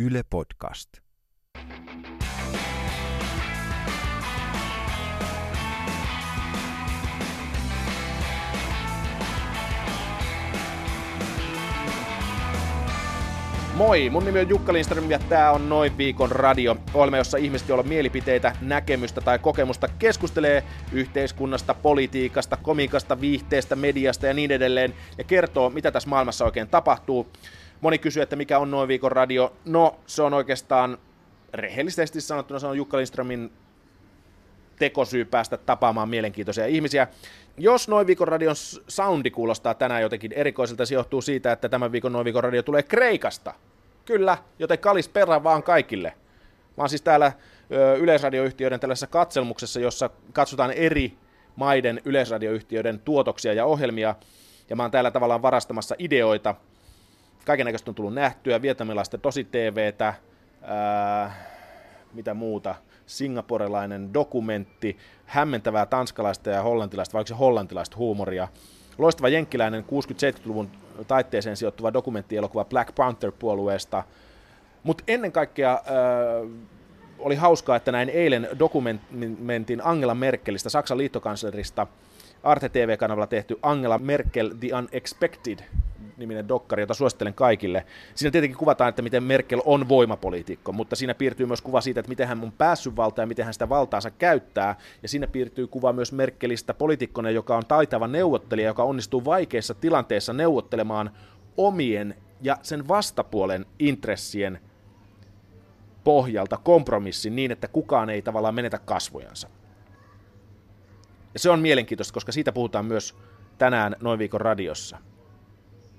Yle Podcast. Moi, mun nimi on Jukka Lindström ja tää on Noin viikon radio. Ohjelma, jossa ihmiset, joilla on mielipiteitä, näkemystä tai kokemusta, keskustelee yhteiskunnasta, politiikasta, komikasta, viihteestä, mediasta ja niin edelleen ja kertoo, mitä tässä maailmassa oikein tapahtuu. Moni kysyy, että mikä on Noin viikon radio. No, se on oikeastaan rehellisesti sanottuna se on Jukka Lindströmin tekosyy päästä tapaamaan mielenkiintoisia ihmisiä. Jos Noin viikon radion soundi kuulostaa tänään jotenkin erikoiselta, se johtuu siitä, että tämän viikon Noin viikon radio tulee Kreikasta. Kyllä, joten kalis perä vaan kaikille. Mä oon siis täällä ö, yleisradioyhtiöiden tällaisessa katselmuksessa, jossa katsotaan eri maiden yleisradioyhtiöiden tuotoksia ja ohjelmia, ja mä oon täällä tavallaan varastamassa ideoita. Kaikennäköistä on tullut nähtyä, vietnamilaista tosi TVtä, ää, mitä muuta, singaporelainen dokumentti, hämmentävää tanskalaista ja hollantilaista, vai se hollantilaista huumoria, loistava jenkkiläinen 60-70-luvun taitteeseen sijoittuva dokumenttielokuva Black Panther-puolueesta, mutta ennen kaikkea äh, oli hauskaa, että näin eilen dokumentin Angela Merkelistä, Saksan liittokanslerista, Arte TV-kanavalla tehty Angela Merkel The Unexpected niminen dokkari, jota suosittelen kaikille. Siinä tietenkin kuvataan, että miten Merkel on voimapoliitikko, mutta siinä piirtyy myös kuva siitä, että miten hän on päässyt valtaan ja miten hän sitä valtaansa käyttää. Ja siinä piirtyy kuva myös Merkelistä poliitikkona, joka on taitava neuvottelija, joka onnistuu vaikeissa tilanteissa neuvottelemaan omien ja sen vastapuolen intressien pohjalta kompromissin niin, että kukaan ei tavallaan menetä kasvojansa. Ja se on mielenkiintoista, koska siitä puhutaan myös tänään noin viikon radiossa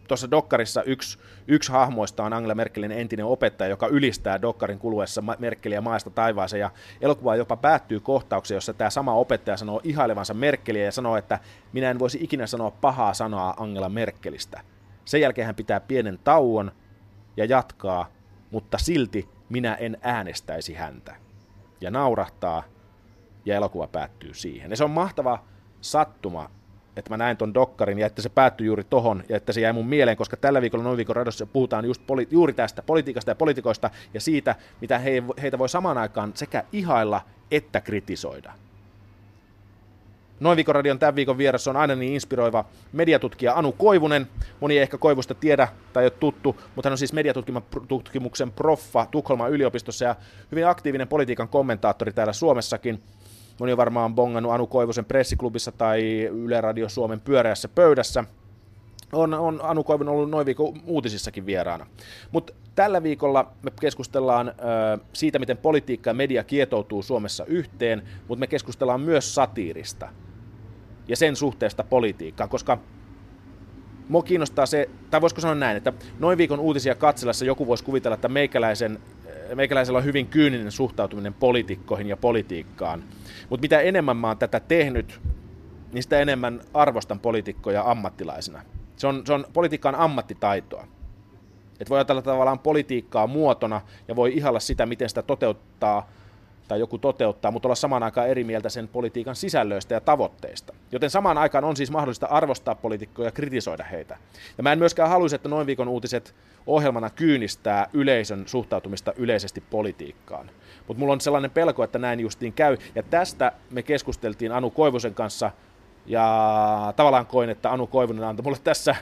tuossa Dokkarissa yksi, yksi hahmoista on Angela Merkelin entinen opettaja, joka ylistää Dokkarin kuluessa Merkeliä maasta taivaaseen, ja elokuva jopa päättyy kohtaukseen, jossa tämä sama opettaja sanoo ihailevansa Merkeliä ja sanoo, että minä en voisi ikinä sanoa pahaa sanaa Angela Merkelistä. Sen jälkeen hän pitää pienen tauon ja jatkaa, mutta silti minä en äänestäisi häntä. Ja naurahtaa, ja elokuva päättyy siihen. Ja se on mahtava sattuma, että mä näin ton dokkarin ja että se päättyi juuri tohon ja että se jäi mun mieleen, koska tällä viikolla noin viikon radossa puhutaan just poli- juuri tästä politiikasta ja politikoista ja siitä, mitä he, heitä voi samaan aikaan sekä ihailla että kritisoida. Noin viikon radion tämän viikon vieressä on aina niin inspiroiva mediatutkija Anu Koivunen. Moni ei ehkä Koivusta tiedä tai ole tuttu, mutta hän on siis mediatutkimuksen proffa Tukholman yliopistossa ja hyvin aktiivinen politiikan kommentaattori täällä Suomessakin. Moni on varmaan bongannut Anu Koivusen pressiklubissa tai Yle Radio Suomen pyöreässä pöydässä. On, on Anu Koivun ollut noin viikon uutisissakin vieraana. Mutta tällä viikolla me keskustellaan ö, siitä, miten politiikka ja media kietoutuu Suomessa yhteen, mutta me keskustellaan myös satiirista ja sen suhteesta politiikkaan, koska mua kiinnostaa se, tai voisiko sanoa näin, että noin viikon uutisia katsellessa joku voisi kuvitella, että meikäläisen meikäläisellä on hyvin kyyninen suhtautuminen poliitikkoihin ja politiikkaan. Mutta mitä enemmän mä oon tätä tehnyt, niin sitä enemmän arvostan poliitikkoja ammattilaisena. Se on, se on politiikkaan ammattitaitoa. Et voi ajatella tavallaan politiikkaa muotona ja voi ihalla sitä, miten sitä toteuttaa tai joku toteuttaa, mutta olla samaan aikaan eri mieltä sen politiikan sisällöistä ja tavoitteista. Joten samaan aikaan on siis mahdollista arvostaa poliitikkoja ja kritisoida heitä. Ja mä en myöskään haluaisi, että noin viikon uutiset ohjelmana kyynistää yleisön suhtautumista yleisesti politiikkaan. Mutta mulla on sellainen pelko, että näin justiin käy. Ja tästä me keskusteltiin Anu Koivusen kanssa, ja tavallaan koin, että Anu Koivunen antoi mulle tässä,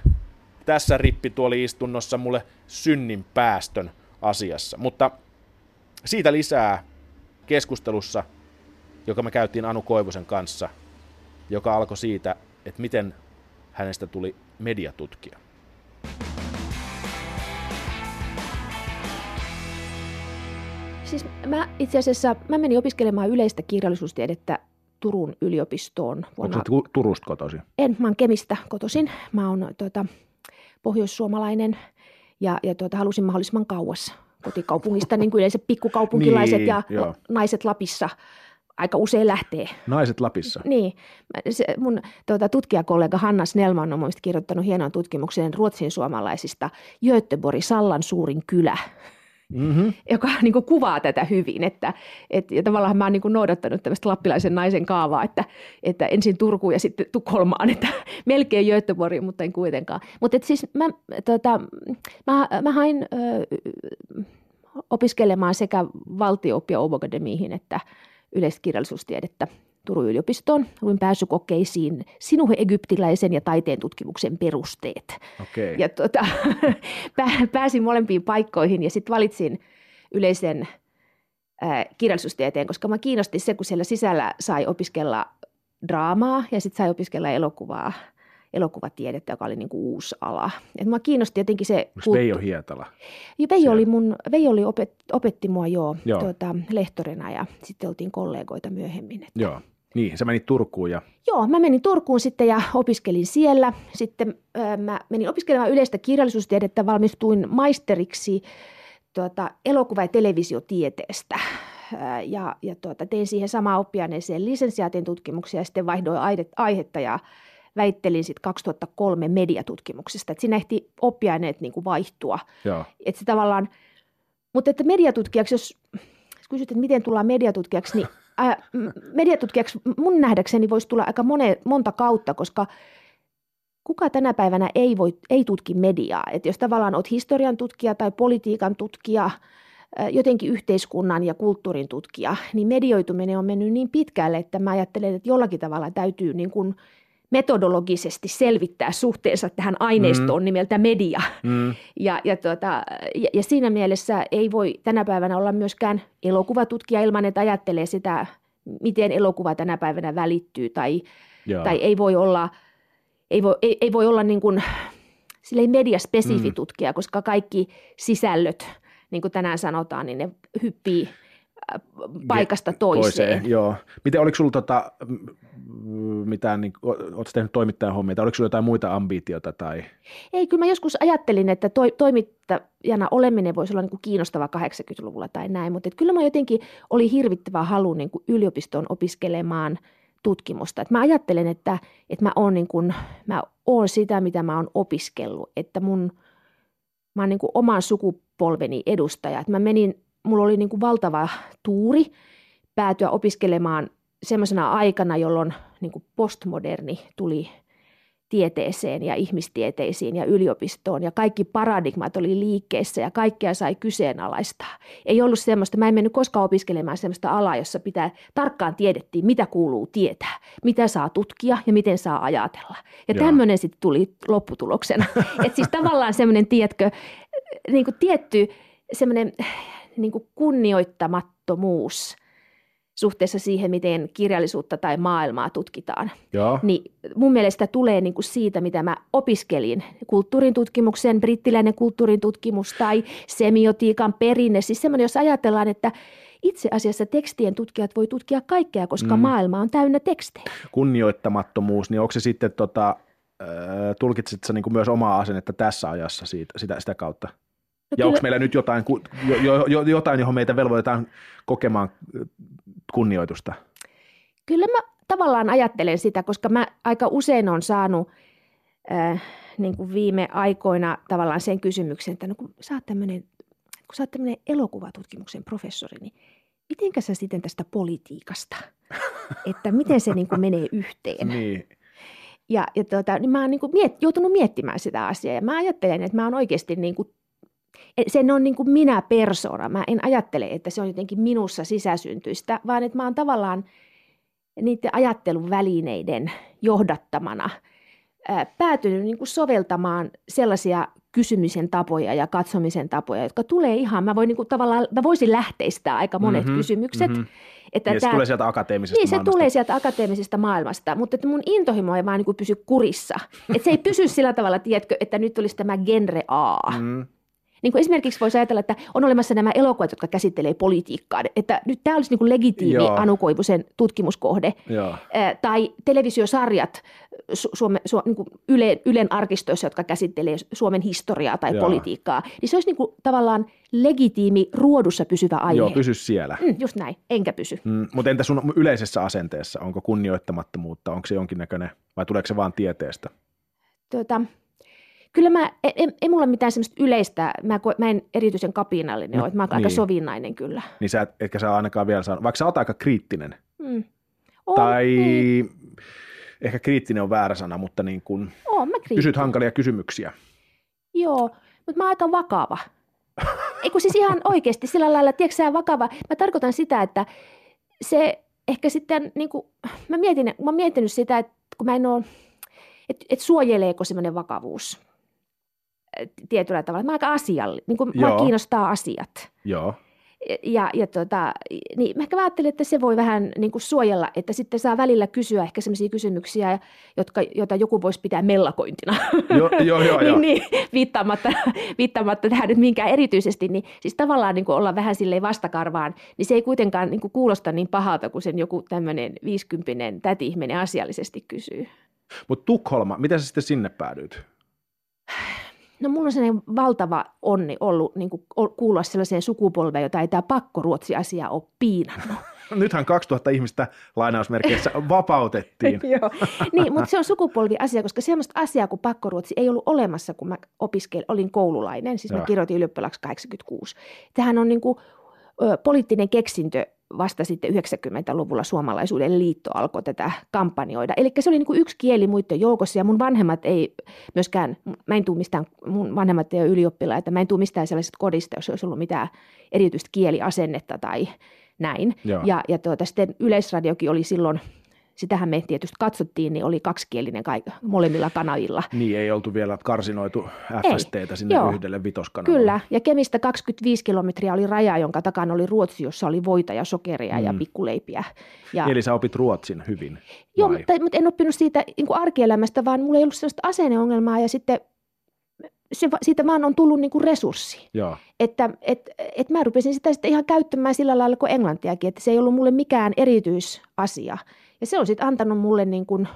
tässä rippituoli-istunnossa mulle synnin päästön asiassa. Mutta siitä lisää keskustelussa, joka me käytiin Anu Koivusen kanssa, joka alkoi siitä, että miten hänestä tuli mediatutkija. Siis mä itse asiassa, mä menin opiskelemaan yleistä kirjallisuustiedettä Turun yliopistoon. Vuonna... Onko Turusta kotoisin? En, mä oon Kemistä kotoisin. Mä oon tuota, pohjoissuomalainen ja, ja tuota, halusin mahdollisimman kauas kotikaupungista, niin kuin yleensä pikkukaupunkilaiset niin, ja joo. naiset Lapissa aika usein lähtee. Naiset Lapissa. Niin. Se, mun tuota, tutkijakollega Hanna Snellman on muista kirjoittanut hienon tutkimuksen ruotsin suomalaisista Göteborg, Sallan suurin kylä. Mm-hmm. joka niin kuin, kuvaa tätä hyvin. Että, et, ja tavallaan mä oon niin kuin, noudattanut tämmöistä lappilaisen naisen kaavaa, että, että ensin Turkuun ja sitten Tukholmaan, että melkein Göteborg, mutta en kuitenkaan. Mutta siis mä, tota, mä, mä hain, opiskelemaan sekä valtio-oppia että yleiskirjallisuustiedettä Turun yliopistoon. Luin pääsykokeisiin Sinuhe egyptiläisen ja taiteen tutkimuksen perusteet. Okay. Ja tuota, pääsin molempiin paikkoihin ja sitten valitsin yleisen äh, kirjallisuustieteen, koska mä kiinnosti se, kun siellä sisällä sai opiskella draamaa ja sitten sai opiskella elokuvaa – elokuvatiedettä, joka oli niin kuin uusi ala. Et mä kiinnosti jotenkin se... Onko Veijo Hietala? Ja Veijo oli, mun, Veijo oli opet, opetti mua jo joo. Tuota, lehtorina ja sitten oltiin kollegoita myöhemmin. Että... Joo. Niin, sä menit Turkuun ja... Joo, mä menin Turkuun sitten ja opiskelin siellä. Sitten äh, mä menin opiskelemaan yleistä kirjallisuustiedettä, valmistuin maisteriksi tuota, elokuva- ja televisiotieteestä. ja, ja tuota, tein siihen samaan oppiaineeseen lisensiaatin tutkimuksia ja sitten vaihdoin aihetta ja väittelin sitten 2003 mediatutkimuksesta, että siinä ehti oppiaineet niin kuin vaihtua. Joo. Että se tavallaan, mutta että mediatutkijaksi, jos kysyt, että miten tullaan mediatutkijaksi, niin ää, mediatutkijaksi mun nähdäkseni voisi tulla aika mone, monta kautta, koska kuka tänä päivänä ei, voi, ei tutki mediaa. Että jos tavallaan olet historian tutkija tai politiikan tutkija, jotenkin yhteiskunnan ja kulttuurin tutkija, niin medioituminen on mennyt niin pitkälle, että mä ajattelen, että jollakin tavalla täytyy niin kuin – metodologisesti selvittää suhteensa tähän aineistoon mm. nimeltä media. Mm. Ja, ja, tuota, ja, ja siinä mielessä ei voi tänä päivänä olla myöskään elokuvatutkija ilman, että ajattelee sitä, miten elokuva tänä päivänä välittyy. Tai, tai ei voi olla, ei voi, ei, ei voi olla niin kuin, mediaspesifi mm. tutkija, koska kaikki sisällöt, niin kuin tänään sanotaan, niin ne hyppii – paikasta toiseen. toiseen joo. Miten, oliko sinulla tota, mitään, niin, oletko tehnyt toimittajan hommia, tai oliko sinulla jotain muita ambitioita? Tai? Ei, kyllä mä joskus ajattelin, että toi, toimittajana oleminen voisi olla niin kuin kiinnostava 80-luvulla tai näin, mutta kyllä mä jotenkin oli hirvittävä halu niin kuin yliopistoon opiskelemaan tutkimusta. Et mä ajattelen, että, että mä oon, niin kuin, mä oon sitä, mitä mä oon opiskellut, että mun, mä oon niin kuin oman sukupolveni edustaja. Et mä menin mulla oli niin kuin valtava tuuri päätyä opiskelemaan semmoisena aikana, jolloin niin kuin postmoderni tuli tieteeseen ja ihmistieteisiin ja yliopistoon ja kaikki paradigmat oli liikkeessä ja kaikkea sai kyseenalaistaa. Ei ollut semmoista, mä en mennyt koskaan opiskelemaan semmoista alaa, jossa pitää tarkkaan tiedettiin, mitä kuuluu tietää, mitä saa tutkia ja miten saa ajatella. Ja Jaa. tämmöinen sitten tuli lopputuloksena. että siis tavallaan semmoinen, tiedätkö, niin kuin tietty semmoinen niin kuin kunnioittamattomuus suhteessa siihen, miten kirjallisuutta tai maailmaa tutkitaan. Joo. Niin mun mielestä tulee niin kuin siitä, mitä mä opiskelin. Kulttuurin tutkimuksen, brittiläinen kulttuurin tutkimus tai semiotiikan perinne. Siis semmoinen, jos ajatellaan, että itse asiassa tekstien tutkijat voi tutkia kaikkea, koska mm. maailma on täynnä tekstejä. Kunnioittamattomuus, niin onko se sitten tota, tulkitsitko niin kuin myös omaa asennetta tässä ajassa siitä, sitä, sitä kautta? No ja onko meillä nyt jotain, jo, jo, jotain, johon meitä velvoitetaan kokemaan kunnioitusta? Kyllä mä tavallaan ajattelen sitä, koska mä aika usein on saanut äh, niin kuin viime aikoina tavallaan sen kysymyksen, että no kun sä oot tämmöinen, kun sä oot tämmöinen elokuvatutkimuksen professori, niin mitenkä sä sitten tästä politiikasta, että miten se niin kuin menee yhteen? niin. Ja, ja tota, niin mä oon niin kuin miet, joutunut miettimään sitä asiaa ja mä ajattelen, että mä oon oikeasti niin kuin sen on niin kuin minä persona. Mä en ajattele, että se on jotenkin minussa sisäsyntyistä, vaan että mä oon tavallaan niiden ajattelun välineiden johdattamana päätynyt niin kuin soveltamaan sellaisia kysymisen tapoja ja katsomisen tapoja, jotka tulee ihan, mä, voin niin kuin tavallaan, mä voisin lähteistää aika monet mm-hmm, kysymykset. Mm-hmm. Että niin, tämä, se tulee sieltä akateemisesta niin, maailmasta. se tulee sieltä akateemisesta maailmasta, mutta että mun intohimo ei vaan niin kuin pysy kurissa. että se ei pysy sillä tavalla, tiedätkö, että nyt tulisi tämä genre A. Mm. Niin kuin esimerkiksi voisi ajatella, että on olemassa nämä elokuvat, jotka käsittelee politiikkaa. Että nyt tämä olisi niin kuin legitiimi Joo. Anu Koivusen tutkimuskohde. Joo. tai televisiosarjat Suome, Su, niin kuin Yle, Ylen arkistoissa, jotka käsittelee Suomen historiaa tai Joo. politiikkaa. Niin se olisi niin kuin tavallaan legitiimi ruodussa pysyvä aihe. Joo, pysy siellä. Mm, just näin, enkä pysy. Mm, mutta entä sun yleisessä asenteessa, onko kunnioittamattomuutta, onko se jonkinnäköinen vai tuleeko se vaan tieteestä? Tuota, kyllä mä, en, en, en mulla mitään semmoista yleistä, mä, mä en erityisen kapinallinen no, ole, mä oon niin. aika sovinnainen kyllä. Niin sä et, etkä sä ainakaan vielä saanut, vaikka sä oot aika kriittinen. Mm. On, tai niin. ehkä kriittinen on väärä sana, mutta niin kun on, mä kysyt hankalia kysymyksiä. Joo, mutta mä oon aika vakava. Ei kun siis ihan oikeasti sillä lailla, tiedätkö vakava. Mä tarkoitan sitä, että se ehkä sitten, niin kuin, mä, mietin, mä oon miettinyt sitä, että kun mä en ole, että, että suojeleeko semmoinen vakavuus tietyllä tavalla. Mä aika asiallinen, niin kuin mä kiinnostaa asiat. Joo. Ja, ja tota, niin mä ehkä ajattelin, että se voi vähän niin kuin suojella, että sitten saa välillä kysyä ehkä sellaisia kysymyksiä, jotka, joita joku voisi pitää mellakointina. Joo, joo, joo. niin, niin, viittaamatta, viittaamatta tähän nyt minkään erityisesti, niin siis tavallaan niin kuin olla vähän silleen vastakarvaan, niin se ei kuitenkaan niin kuin kuulosta niin pahalta, kuin sen joku tämmöinen viisikymppinen täti-ihminen asiallisesti kysyy. Mutta Tukholma, miten sä sitten sinne päädyit? No mulla on sellainen valtava onni ollut niin kuin kuulua sellaiseen sukupolveen, jota ei tämä pakkoruotsi-asia ole piinannut. Nythän 2000 ihmistä lainausmerkeissä vapautettiin. Joo, niin, mutta se on sukupolvi-asia, koska semmoista asiaa kuin pakkoruotsi ei ollut olemassa, kun mä opiskelin, olin koululainen, siis Joo. mä kirjoitin ylioppilaaksi 86. Tähän on niin kuin, ö, poliittinen keksintö vasta sitten 90-luvulla suomalaisuuden liitto alkoi tätä kampanjoida. Eli se oli niin kuin yksi kieli muiden joukossa ja mun vanhemmat ei myöskään, mä en tuu mistään, mun vanhemmat ei ole ylioppilaita, mä en tuu mistään sellaisesta kodista, jos olisi ollut mitään erityistä kieliasennetta tai näin. Joo. Ja, ja tuota, sitten Yleisradiokin oli silloin sitähän me tietysti katsottiin, niin oli kaksikielinen kaik- molemmilla kanavilla. Niin, ei oltu vielä karsinoitu FSTtä sinne Joo, yhdelle vitoskanavalle. Kyllä, ja Kemistä 25 kilometriä oli raja, jonka takana oli Ruotsi, jossa oli voita ja sokeria mm. ja pikkuleipiä. Ja... Eli sä opit ruotsin hyvin? Joo, mutta, mutta en oppinut siitä niin kuin arkielämästä, vaan mulla ei ollut sellaista asenneongelmaa ja sitten se, siitä vaan on tullut niin kuin resurssi. Joo. Että et, et mä rupesin sitä sitten ihan käyttämään sillä lailla kuin englantiakin, että se ei ollut mulle mikään erityisasia. Ja se on sitten antanut mulle niin kuin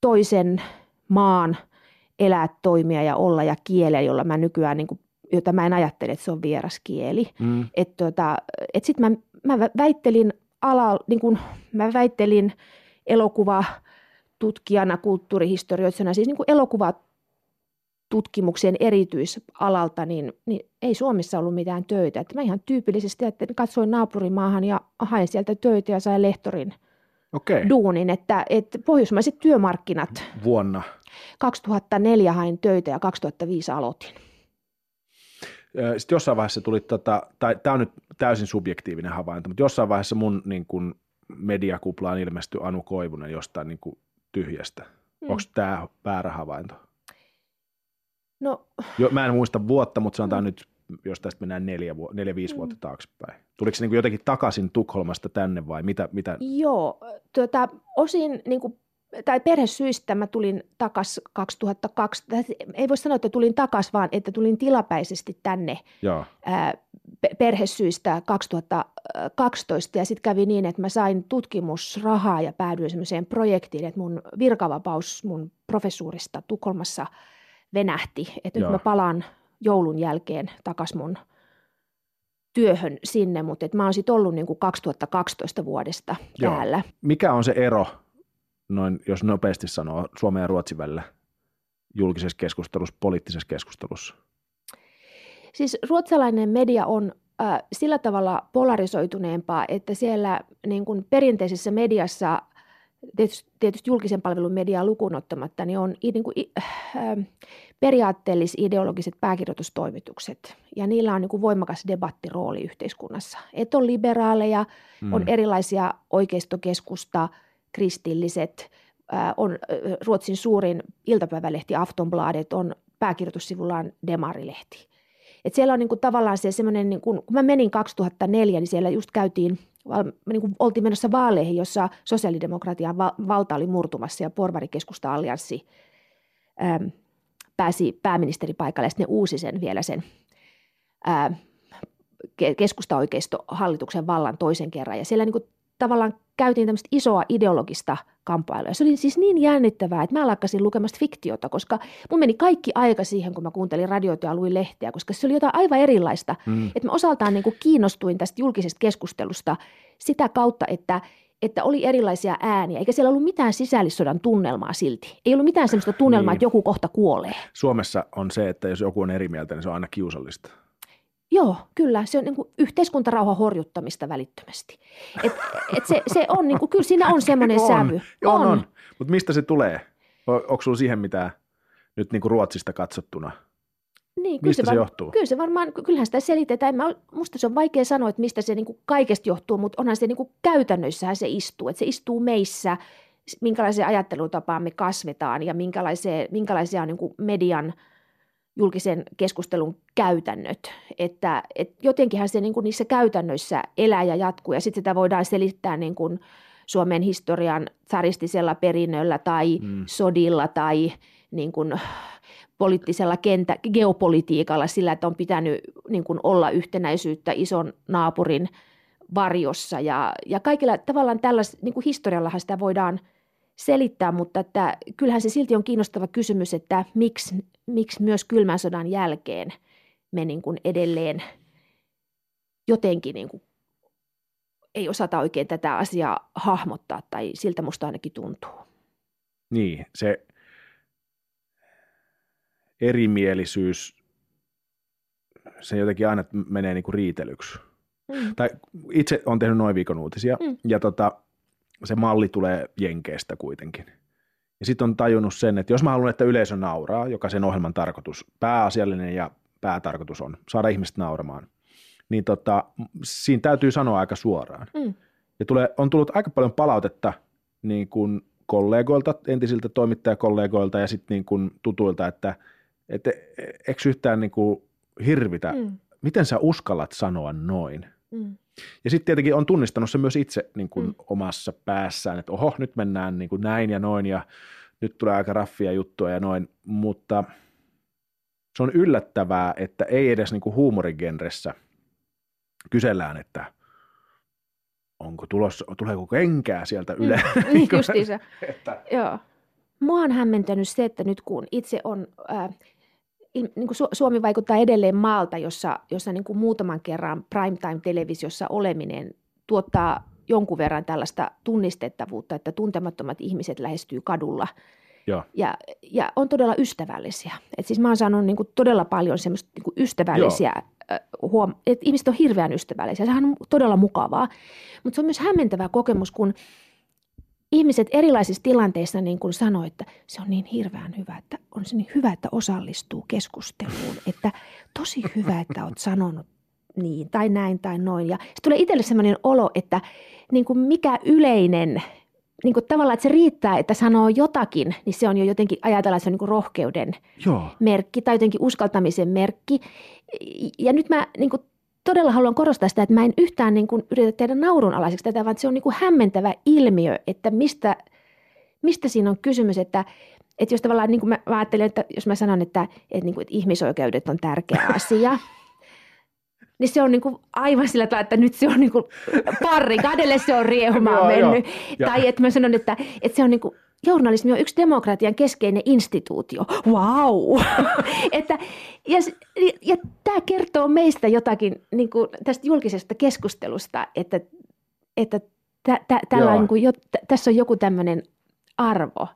toisen maan elää, toimia ja olla ja kieleä, jolla mä nykyään, niin kuin, jota mä en ajattele, että se on vieras kieli. Mm. Että tota, et sitten mä, mä väittelin ala, niin kuin, mä väittelin elokuva tutkijana, kulttuurihistorioitsijana, siis niin kuin elokuva tutkimuksen erityisalalta, niin, niin ei Suomessa ollut mitään töitä. Että mä ihan tyypillisesti että katsoin naapurimaahan ja hain sieltä töitä ja sain lehtorin – okay. duunin, että, että pohjoismaiset työmarkkinat. Vuonna? 2004 hain töitä ja 2005 aloitin. Sitten jossain vaiheessa tuli, tota, tai tämä on nyt täysin subjektiivinen havainto, mutta jossain vaiheessa mun niin kun, mediakuplaan ilmestyi Anu Koivunen jostain niin kun, tyhjästä. Mm. Onko tämä väärä havainto? No. Jo, mä en muista vuotta, mutta sanotaan mm. nyt jos tästä mennään neljä, neljä viisi mm. vuotta taaksepäin? Tuliko se niin kuin jotenkin takaisin Tukholmasta tänne vai mitä? mitä? Joo, tuota, osin niin kuin, tai perhesyistä mä tulin takaisin 2002, ei voi sanoa, että tulin takaisin, vaan että tulin tilapäisesti tänne Joo. Ää, perhesyistä 2012 ja sitten kävi niin, että mä sain tutkimusrahaa ja päädyin semmoiseen projektiin, että mun virkavapaus mun professuurista Tukholmassa venähti, että nyt mä palaan joulun jälkeen takas mun työhön sinne, mutta et mä oon sitten ollut niin kuin 2012 vuodesta Joo. täällä. Mikä on se ero, noin, jos nopeasti sanoo, Suomen ja Ruotsin välillä julkisessa keskustelussa, poliittisessa keskustelussa? Siis ruotsalainen media on äh, sillä tavalla polarisoituneempaa, että siellä niin kuin perinteisessä mediassa tietysti, tietysti julkisen palvelun mediaa lukuun ottamatta, niin on niin kuin, äh, periaatteellis-ideologiset pääkirjoitustoimitukset, ja niillä on niin kuin voimakas debattirooli yhteiskunnassa. Et on liberaaleja, mm. on erilaisia oikeistokeskusta, kristilliset, äh, on äh, Ruotsin suurin iltapäivälehti Aftonbladet, on pääkirjoitussivullaan Demarilehti. Et siellä on niin kuin tavallaan se semmoinen, niin kun mä menin 2004, niin siellä just käytiin – niin kuin oltiin menossa vaaleihin, jossa sosiaalidemokratian valta oli murtumassa ja porvarikeskusta allianssi äm, pääsi pääministeripaikalle ja sitten ne uusi sen vielä sen ää, keskusta-oikeisto hallituksen vallan toisen kerran. Ja siellä niin kuin tavallaan käytiin tämmöistä isoa ideologista kamppailua. Se oli siis niin jännittävää, että mä lakkasin lukemasta fiktiota, koska mun meni kaikki aika siihen, kun mä kuuntelin radioita ja luin lehteä, koska se oli jotain aivan erilaista. Mm. Että mä osaltaan niin kuin kiinnostuin tästä julkisesta keskustelusta sitä kautta, että että oli erilaisia ääniä, eikä siellä ollut mitään sisällissodan tunnelmaa silti. Ei ollut mitään sellaista tunnelmaa, niin. että joku kohta kuolee. Suomessa on se, että jos joku on eri mieltä, niin se on aina kiusallista. Joo, kyllä. Se on niin yhteiskuntarauhan horjuttamista välittömästi. Et, et se, se on, niin kuin, kyllä siinä on semmoinen on, sävy. On, on. on. Mutta mistä se tulee? Onko sinulla siihen mitään nyt niin kuin Ruotsista katsottuna? Niin, mistä se, var- se johtuu? Kyllä se varmaan, kyllähän sitä selitetään. Mä, musta se on vaikea sanoa, että mistä se niin kuin kaikesta johtuu, mutta onhan se niin kuin käytännössähän se istuu. Että se istuu meissä, minkälaiseen ajattelutapaan me kasvetaan ja minkälaisia, minkälaisia on niin kuin median julkisen keskustelun käytännöt. Että, et jotenkinhan se niin kuin niissä käytännöissä elää ja jatkuu ja sitten sitä voidaan selittää niin kuin Suomen historian tsaristisella perinnöllä tai mm. sodilla tai niin kuin poliittisella kentä, geopolitiikalla sillä, että on pitänyt niin kuin olla yhtenäisyyttä ison naapurin varjossa ja, ja kaikilla tavallaan tällaisella niin kuin historiallahan sitä voidaan selittää, mutta että kyllähän se silti on kiinnostava kysymys, että miksi, miksi myös kylmän sodan jälkeen me niin kuin edelleen jotenkin niin kuin ei osata oikein tätä asiaa hahmottaa tai siltä musta ainakin tuntuu. Niin, se erimielisyys, se jotenkin aina menee niin kuin riitelyksi. Mm. Tai itse on tehnyt noin viikon uutisia mm. ja tota, se malli tulee Jenkeestä kuitenkin. Ja sitten on tajunnut sen, että jos mä haluan, että yleisö nauraa, joka sen ohjelman tarkoitus, pääasiallinen ja päätarkoitus on saada ihmiset nauramaan, niin tota, siinä täytyy sanoa aika suoraan. Mm. Ja tulee, on tullut aika paljon palautetta niin kuin kollegoilta, entisiltä toimittajakollegoilta ja sitten niin kuin tutuilta, että – että eikö yhtään niin kuin hirvitä, mm. miten sä uskallat sanoa noin? Mm. Ja sitten tietenkin on tunnistanut se myös itse niin kuin mm. omassa päässään, että oho, nyt mennään niin kuin näin ja noin ja nyt tulee aika raffia juttua ja noin, mutta se on yllättävää, että ei edes niin kuin huumorigenressä kysellään, että onko tulossa, tuleeko kenkää sieltä Yle. Mm, niin justiinsa. että... Joo. Mua on hämmentänyt se, että nyt kun itse on äh, niin kuin Suomi vaikuttaa edelleen maalta, jossa, jossa niin kuin muutaman kerran primetime-televisiossa oleminen tuottaa jonkun verran tällaista tunnistettavuutta, että tuntemattomat ihmiset lähestyy kadulla ja, ja, ja on todella ystävällisiä. Et siis mä oon saanut niin kuin todella paljon semmoista niin kuin ystävällisiä, huom- että ihmiset on hirveän ystävällisiä. Sehän on todella mukavaa, mutta se on myös hämmentävä kokemus, kun – ihmiset erilaisissa tilanteissa niin kuin sanoo, että se on niin hirveän hyvä, että on se niin hyvä, että osallistuu keskusteluun, että tosi hyvä, että olet sanonut niin tai näin tai noin. Ja se tulee itselle sellainen olo, että niin kuin mikä yleinen, niin kuin tavallaan, että se riittää, että sanoo jotakin, niin se on jo jotenkin ajatella, että se on niin kuin rohkeuden Joo. merkki tai jotenkin uskaltamisen merkki. Ja nyt mä niin kuin todella haluan korostaa sitä, että mä en yhtään niin kuin yritä tehdä naurunalaiseksi tätä, vaan se on niin kuin hämmentävä ilmiö, että mistä, mistä siinä on kysymys, että, että jos tavallaan niin kuin mä, mä ajattelen, että jos mä sanon, että, että, niin kuin, että ihmisoikeudet on tärkeä asia, niin se on niin kuin aivan sillä tavalla, että nyt se on niin kuin parri, kadelle se on riehumaan mennyt. Tai että mä sanon, että, että se on niin kuin journalismi on yksi demokratian keskeinen instituutio. Wow! että, ja, ja tämä kertoo meistä jotakin niin kuin tästä julkisesta keskustelusta, että, että tä, tä, tällä on, niin jo, t- tässä on joku tämmöinen arvo.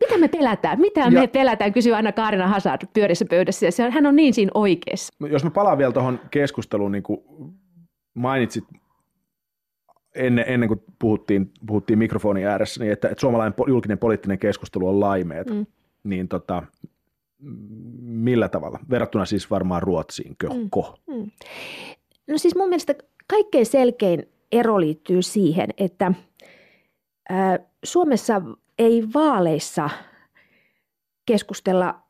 mitä me pelätään? Mitä ja, me pelätään, kysyy aina Kaarina Hazard pyörissä pöydässä. Se on, hän on niin siinä oikeassa. Jos mä palaan vielä tuohon keskusteluun, niin kuin mainitsit ennen, ennen kuin puhuttiin, puhuttiin mikrofonin ääressä, niin että, että suomalainen julkinen poliittinen keskustelu on laimeet, mm. niin tota, millä tavalla? Verrattuna siis varmaan Ruotsiin, mm. Mm. No siis mun mielestä kaikkein selkein ero liittyy siihen, että ä, Suomessa ei vaaleissa keskustella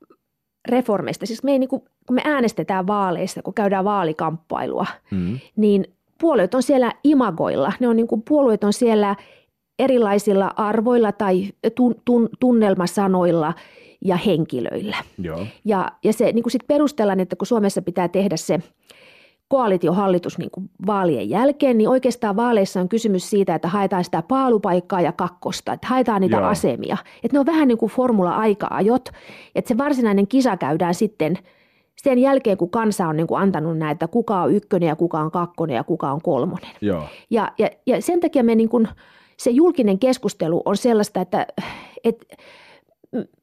reformeista. Siis me ei, niin kuin, kun me äänestetään vaaleissa, kun käydään vaalikamppailua, mm. niin puolueet on siellä imagoilla. Ne on niin kuin, puolueet on siellä erilaisilla arvoilla tai tun, tun, tunnelmasanoilla ja henkilöillä. Joo. Ja, ja se niin kuin sit perustellaan, että kun Suomessa pitää tehdä se koalitiohallitus niin kuin vaalien jälkeen, niin oikeastaan vaaleissa on kysymys siitä, että haetaan sitä paalupaikkaa ja kakkosta, että haetaan niitä Joo. asemia. Että ne on vähän niin kuin formula-aika-ajot, että se varsinainen kisa käydään sitten – sen jälkeen, kun kansa on niin kuin antanut näitä, kuka on ykkönen ja kuka on kakkonen ja kuka on kolmonen. Joo. Ja, ja, ja sen takia me niin kuin, se julkinen keskustelu on sellaista, että, että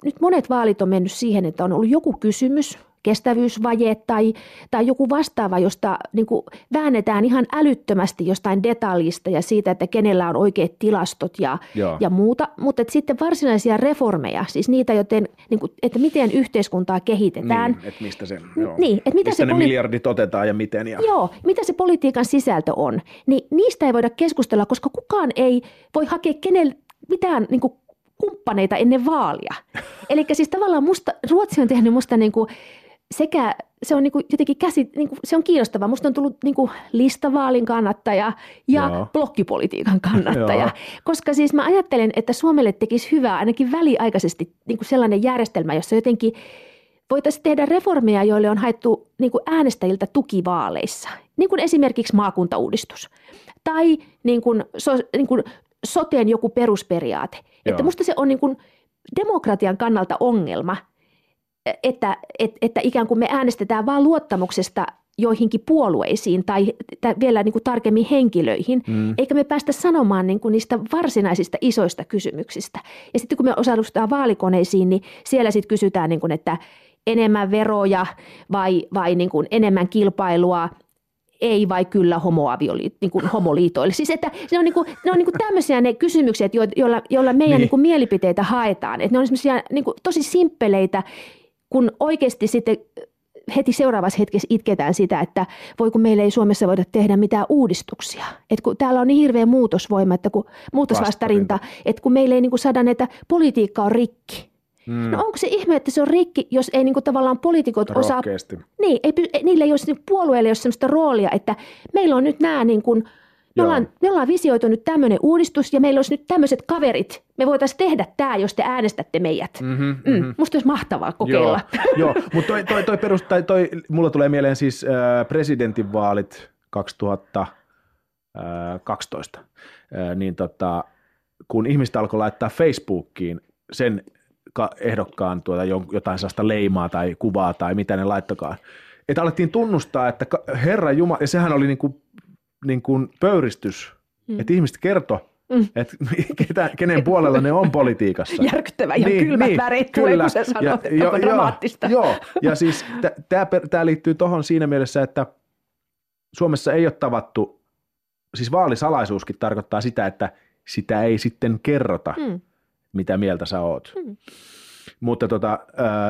nyt monet vaalit on mennyt siihen, että on ollut joku kysymys, kestävyysvaje tai, tai joku vastaava, josta niin kuin väännetään ihan älyttömästi jostain detaljista ja siitä, että kenellä on oikeat tilastot ja, ja muuta. Mutta sitten varsinaisia reformeja, siis niitä, joten, niin kuin, että miten yhteiskuntaa kehitetään. Niin, että mistä se, joo. Niin, että mitä mistä se ne poli- miljardit otetaan ja miten. Ja... Joo, mitä se politiikan sisältö on. Niin niistä ei voida keskustella, koska kukaan ei voi hakea kenelle mitään niin kuin kumppaneita ennen vaalia. Eli siis tavallaan musta, Ruotsi on tehnyt musta niin kuin sekä se on niin kuin jotenkin käsi, niin kuin, se on kiinnostavaa. Musta on tullut niin kuin listavaalin kannattaja ja Joo. blokkipolitiikan kannattaja. Koska siis mä ajattelen, että Suomelle tekisi hyvää ainakin väliaikaisesti niin kuin sellainen järjestelmä, jossa jotenkin voitaisiin tehdä reformeja, joille on haettu niin kuin äänestäjiltä tukivaaleissa. Niin kuin esimerkiksi maakuntauudistus. Tai niin kuin, so, niin kuin soteen joku perusperiaate. Joo. Että musta se on niin kuin demokratian kannalta ongelma, että, että, että ikään kuin me äänestetään vain luottamuksesta joihinkin puolueisiin tai, vielä niin kuin tarkemmin henkilöihin, mm. eikä me päästä sanomaan niin kuin niistä varsinaisista isoista kysymyksistä. Ja sitten kun me osallistutaan vaalikoneisiin, niin siellä sitten kysytään, niin kuin, että enemmän veroja vai, vai niin kuin enemmän kilpailua ei vai kyllä homoavioliit, niin kuin homoliitoille. Siis että ne on, niin kuin, ne on niin kuin tämmöisiä ne kysymykset, joilla, joilla meidän niin. Niin kuin mielipiteitä haetaan. Että ne on semmoisia niin kuin, tosi simppeleitä, kun oikeasti sitten heti seuraavassa hetkessä itketään sitä, että voi kun meillä ei Suomessa voida tehdä mitään uudistuksia. Että kun täällä on niin hirveä muutosvoima, että kun muutosvastarinta, että kun meillä ei niin kuin saada, että politiikka on rikki. Mm. No onko se ihme, että se on rikki, jos ei niinku tavallaan poliitikot osaa... Niin, ei, niillä ei ole, niinku puolueille ei ole sellaista roolia, että meillä on nyt nämä niin kuin, me ollaan, me ollaan visioitu nyt tämmöinen uudistus ja meillä olisi nyt tämmöiset kaverit. Me voitaisiin tehdä tämä, jos te äänestätte meidät. Mm-hmm, mm, mm-hmm. Musta olisi mahtavaa kokeilla. Joo, joo. mutta toi, toi, toi perus, tai toi, mulla tulee mieleen siis äh, presidentinvaalit 2012. Äh, niin tota, kun ihmiset alkoi laittaa Facebookiin sen ehdokkaan tuota jotain sellaista leimaa tai kuvaa tai mitä ne laittokaan. Että alettiin tunnustaa, että Herra Jumala, ja sehän oli niin kuin, niin kuin pöyristys, mm. että ihmiset kertoi, Mm. Että ketä, kenen puolella ne on politiikassa. Järkyttävä ja niin, kylmät niin, värit tulee, kun sä sanot, ja, että jo, dramaattista. Joo, ja siis tämä liittyy tuohon siinä mielessä, että Suomessa ei ole tavattu, siis vaalisalaisuuskin tarkoittaa sitä, että sitä ei sitten kerrota. Mm mitä mieltä sä oot. Hmm. Mutta tota,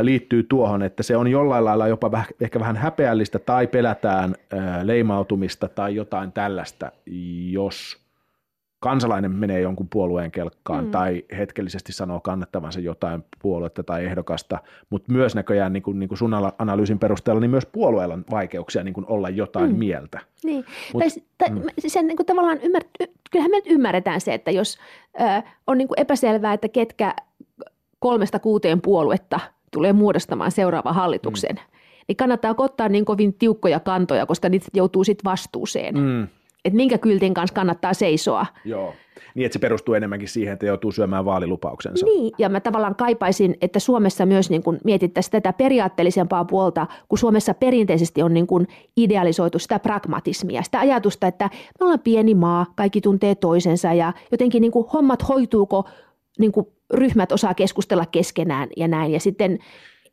liittyy tuohon, että se on jollain lailla jopa väh, ehkä vähän häpeällistä tai pelätään leimautumista tai jotain tällaista, jos kansalainen menee jonkun puolueen kelkkaan mm. tai hetkellisesti sanoo kannattavansa jotain puoluetta tai ehdokasta, mutta myös näköjään niin kuin, niin kuin sun analyysin perusteella, niin myös puolueella on vaikeuksia niin kuin olla jotain mm. mieltä. Niin, Mut, tai, tai mm. sen niin kuin tavallaan ymmär, kyllähän me nyt ymmärretään se, että jos ö, on niin kuin epäselvää, että ketkä kolmesta kuuteen puoluetta tulee muodostamaan seuraavan hallituksen, mm. niin kannattaa ottaa niin kovin tiukkoja kantoja, koska niitä joutuu sitten vastuuseen. Mm että minkä kyltin kanssa kannattaa seisoa. Joo, niin että se perustuu enemmänkin siihen, että joutuu syömään vaalilupauksensa. Niin, ja mä tavallaan kaipaisin, että Suomessa myös niin kuin mietittäisiin tätä periaatteellisempaa puolta, kun Suomessa perinteisesti on niin kuin idealisoitu sitä pragmatismia, sitä ajatusta, että me ollaan pieni maa, kaikki tuntee toisensa ja jotenkin niin hommat hoituuko niin ryhmät osaa keskustella keskenään ja näin. Ja sitten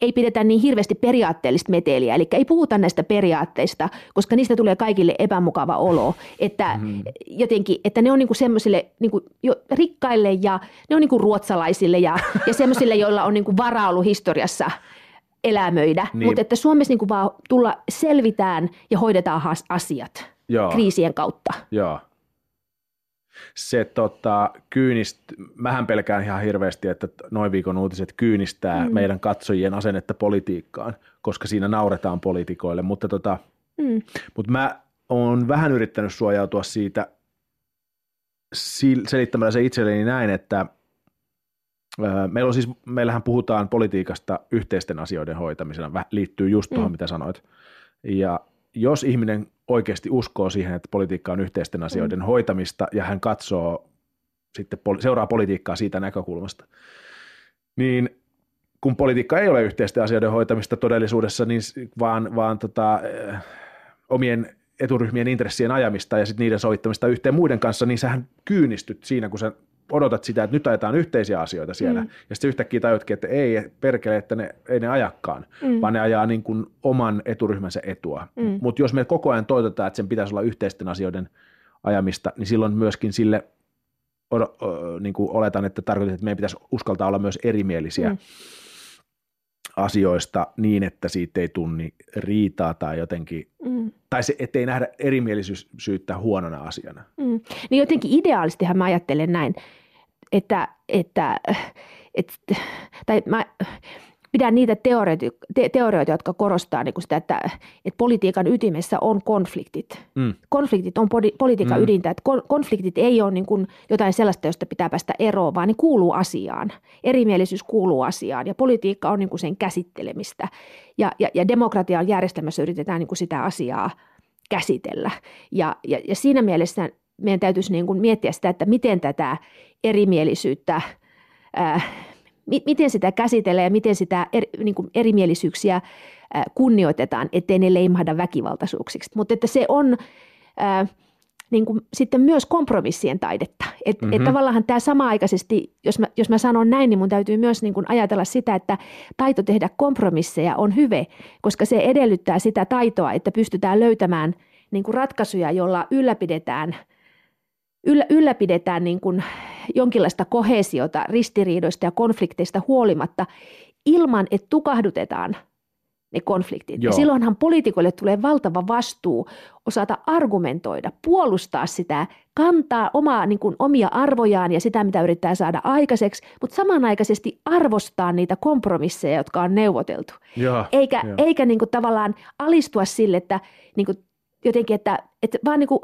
ei pidetä niin hirveästi periaatteellista meteliä, eli ei puhuta näistä periaatteista, koska niistä tulee kaikille epämukava olo, että mm-hmm. jotenkin, että ne on niinku semmoisille niinku jo rikkaille ja ne on niinku ruotsalaisille ja, ja semmoisille, joilla on niinku varaa ollut historiassa elämöidä, niin. mutta että Suomessa niinku vaan tulla selvitään ja hoidetaan asiat Joo. kriisien kautta. Joo se tota, kyynist, mähän pelkään ihan hirveästi, että noin viikon uutiset kyynistää mm. meidän katsojien asennetta politiikkaan, koska siinä nauretaan poliitikoille, mutta tota, mm. mut mä oon vähän yrittänyt suojautua siitä selittämällä se itselleni näin, että Meillä on siis, meillähän puhutaan politiikasta yhteisten asioiden hoitamisena, liittyy just tuohon, mm. mitä sanoit. Ja jos ihminen oikeasti uskoo siihen, että politiikka on yhteisten asioiden mm. hoitamista ja hän katsoo sitten, seuraa politiikkaa siitä näkökulmasta, niin kun politiikka ei ole yhteisten asioiden hoitamista todellisuudessa, niin vaan, vaan tota, eh, omien eturyhmien intressien ajamista ja sitten niiden sovittamista yhteen muiden kanssa, niin sähän kyynistyt siinä, kun sä odotat sitä, että nyt ajetaan yhteisiä asioita siellä, mm. ja sitten yhtäkkiä tajutkin, että ei perkele, että ne, ei ne ajakkaan, mm. vaan ne ajaa niin kuin oman eturyhmänsä etua. Mm. Mutta jos me koko ajan toitotaan, että sen pitäisi olla yhteisten asioiden ajamista, niin silloin myöskin sille niin kuin oletan, että tarkoitat, että meidän pitäisi uskaltaa olla myös erimielisiä mm. Asioista niin, että siitä ei tunni riitaa tai jotenkin, mm. tai se, ettei nähdä erimielisyyttä huonona asiana. Mm. Niin jotenkin ideaalistihan mä ajattelen näin, että, että, että tai mä, pidän niitä teorioita, te, teorioita jotka korostaa niin kuin sitä, että, että politiikan ytimessä on konfliktit. Mm. Konfliktit on poli, politiikan mm. ydintä, että konfliktit ei ole niin kuin jotain sellaista, josta pitää päästä eroon, vaan ne kuuluu asiaan. Erimielisyys kuuluu asiaan ja politiikka on niin kuin sen käsittelemistä. Ja, ja, ja demokratian järjestelmässä yritetään niin kuin sitä asiaa käsitellä. Ja, ja, ja siinä mielessä meidän täytyisi niin kuin miettiä sitä, että miten tätä erimielisyyttä ää, miten sitä käsitellään ja miten sitä eri, niin kuin erimielisyyksiä kunnioitetaan, ettei ne leimahda väkivaltaisuuksiksi. Mutta että se on ää, niin kuin sitten myös kompromissien taidetta. Et, mm-hmm. et tavallaan tämä sama-aikaisesti, jos mä, jos mä sanon näin, niin mun täytyy myös niin kuin ajatella sitä, että taito tehdä kompromisseja on hyve, koska se edellyttää sitä taitoa, että pystytään löytämään niin kuin ratkaisuja, jolla ylläpidetään – yllä, ylläpidetään niin kuin jonkinlaista kohesiota ristiriidoista ja konflikteista huolimatta ilman, että tukahdutetaan ne konfliktit. Joo. Ja silloinhan poliitikoille tulee valtava vastuu osata argumentoida, puolustaa sitä, kantaa omaa, niin kuin, omia arvojaan ja sitä, mitä yrittää saada aikaiseksi, mutta samanaikaisesti arvostaa niitä kompromisseja, jotka on neuvoteltu. Joo, eikä jo. eikä niin kuin, tavallaan alistua sille, että niin kuin, jotenkin, että, että vaan niin kuin,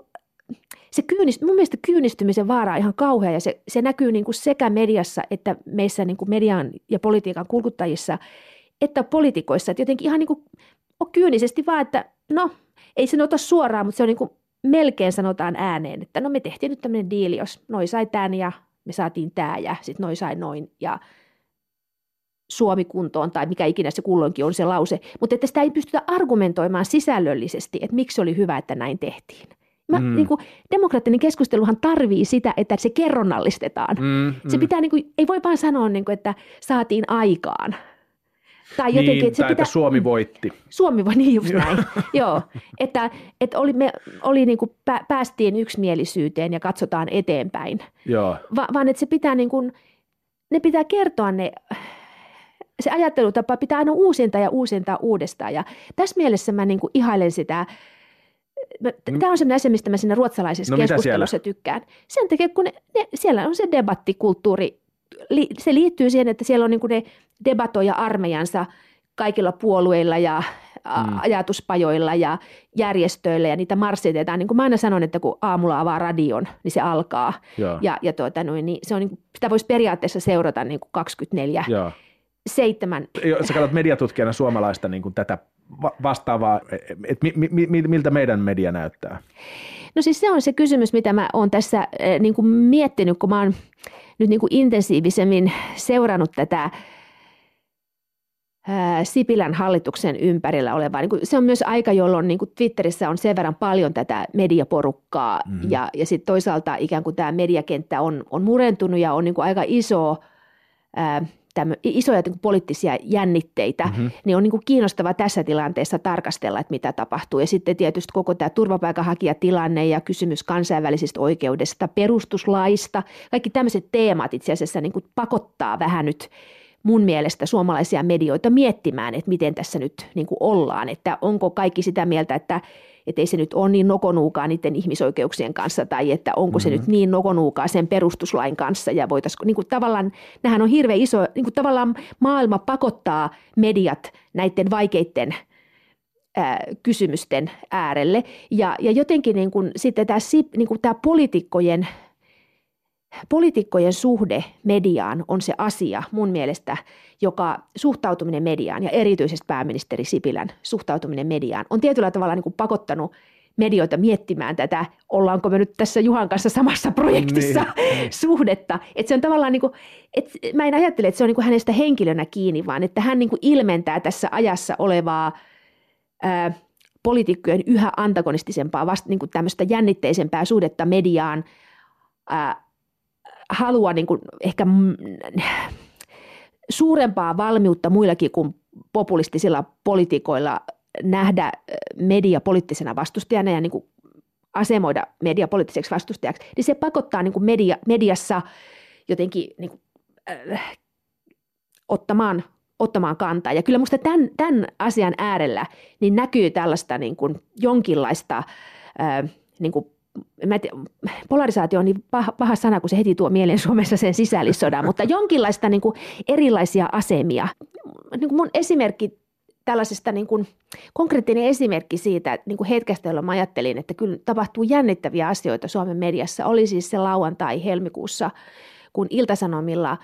se kyynist, mun mielestä kyynistymisen vaara on ihan kauhea ja se, se näkyy niin kuin sekä mediassa että meissä niin kuin median ja politiikan kulkuttajissa että poliitikoissa. Että jotenkin ihan niin kuin on kyynisesti vaan, että no ei se ota suoraan, mutta se on niin kuin melkein sanotaan ääneen, että no me tehtiin nyt tämmöinen diili, jos noi sai tämän ja me saatiin tämä ja sitten noi sai noin ja Suomi kuntoon tai mikä ikinä se kulloinkin on se lause, mutta että sitä ei pystytä argumentoimaan sisällöllisesti, että miksi oli hyvä, että näin tehtiin. Mä, mm. niin kuin, demokraattinen keskusteluhan tarvii sitä, että se kerronnallistetaan. Mm, mm. Se pitää, niin kuin, ei voi vaan sanoa, niin kuin, että saatiin aikaan. Tai jotenkin, niin, että, se tai pitää, että Suomi voitti. Suomi voitti, niin just näin. Joo, että, että oli, me oli niin kuin päästiin yksimielisyyteen ja katsotaan eteenpäin. Joo. Va, vaan että se pitää niin kuin, ne pitää kertoa ne, se ajattelutapa pitää aina uusintaa ja uusintaa uudestaan. Ja tässä mielessä mä niin kuin ihailen sitä. Tämä on sellainen asia, mistä mä siinä ruotsalaisessa no, keskustelussa tykkään. Sen takia, kun ne, ne, siellä on se debattikulttuuri, li, se liittyy siihen, että siellä on niin ne debatoja armeijansa kaikilla puolueilla ja mm. ajatuspajoilla ja järjestöillä ja niitä marssitetaan. Niin kuin mä aina sanon, että kun aamulla avaa radion, niin se alkaa. Ja, ja, ja tuota, noin, niin se on, niin, sitä voisi periaatteessa seurata niin kuin 24 ja. seitsemän. Sä katsot mediatutkijana suomalaista niin kuin tätä vastaavaa, että mi, mi, mi, miltä meidän media näyttää? No siis se on se kysymys, mitä mä oon tässä eh, niin kuin miettinyt, kun mä oon nyt niin kuin intensiivisemmin seurannut tätä Sipilän hallituksen ympärillä olevaa. Niin se on myös aika, jolloin niin kuin Twitterissä on sen verran paljon tätä mediaporukkaa mm-hmm. ja, ja sitten toisaalta ikään kuin tämä mediakenttä on, on murentunut ja on niin kuin aika iso ää, tämmö, isoja niin poliittisia jännitteitä, mm-hmm. niin on niin kuin kiinnostava tässä tilanteessa tarkastella, että mitä tapahtuu. Ja sitten tietysti koko tämä turvapaikanhakijatilanne ja kysymys kansainvälisistä oikeudesta, perustuslaista, kaikki tämmöiset teemat itse asiassa niin kuin pakottaa vähän nyt mun mielestä suomalaisia medioita miettimään, että miten tässä nyt niin kuin ollaan, että onko kaikki sitä mieltä, että että ei se nyt ole niin nokonuukaa niiden ihmisoikeuksien kanssa tai että onko se mm-hmm. nyt niin nokonuukaa sen perustuslain kanssa ja voitaisiin, niin kuin tavallaan, nämähän on hirveän iso, niin kuin tavallaan maailma pakottaa mediat näiden vaikeiden ää, kysymysten äärelle ja, ja jotenkin niin kuin, sitten tämä, niin kuin tämä poliitikkojen – Poliitikkojen suhde mediaan on se asia mun mielestä, joka suhtautuminen mediaan ja erityisesti pääministeri Sipilän suhtautuminen mediaan on tietyllä tavalla niin kuin pakottanut medioita miettimään tätä, ollaanko me nyt tässä Juhan kanssa samassa projektissa niin, niin. suhdetta. Että se on tavallaan niin kuin, että mä en ajattele, että se on niin kuin hänestä henkilönä kiinni, vaan että hän niin kuin ilmentää tässä ajassa olevaa ää, poliitikkojen yhä antagonistisempaa, vasta niin kuin tämmöistä jännitteisempää suhdetta mediaan, ää, halua niin kuin ehkä suurempaa valmiutta muillakin kuin populistisilla poliitikoilla nähdä media poliittisena vastustajana ja niin kuin asemoida media poliittiseksi vastustajaksi, niin se pakottaa niin kuin media, mediassa jotenkin niin kuin, äh, ottamaan, ottamaan kantaa. Ja kyllä minusta tämän, tämän asian äärellä niin näkyy tällaista niin kuin jonkinlaista äh, niin kuin mä tiedä, polarisaatio on niin paha, paha sana, kun se heti tuo mieleen Suomessa sen sisällissodan, mutta jonkinlaista niin kuin erilaisia asemia. Niin kuin mun esimerkki tällaisesta niin kuin, konkreettinen esimerkki siitä, että niin kuin hetkestä, jolloin mä ajattelin, että kyllä tapahtuu jännittäviä asioita Suomen mediassa, oli siis se lauantai helmikuussa, kun Iltasanomilla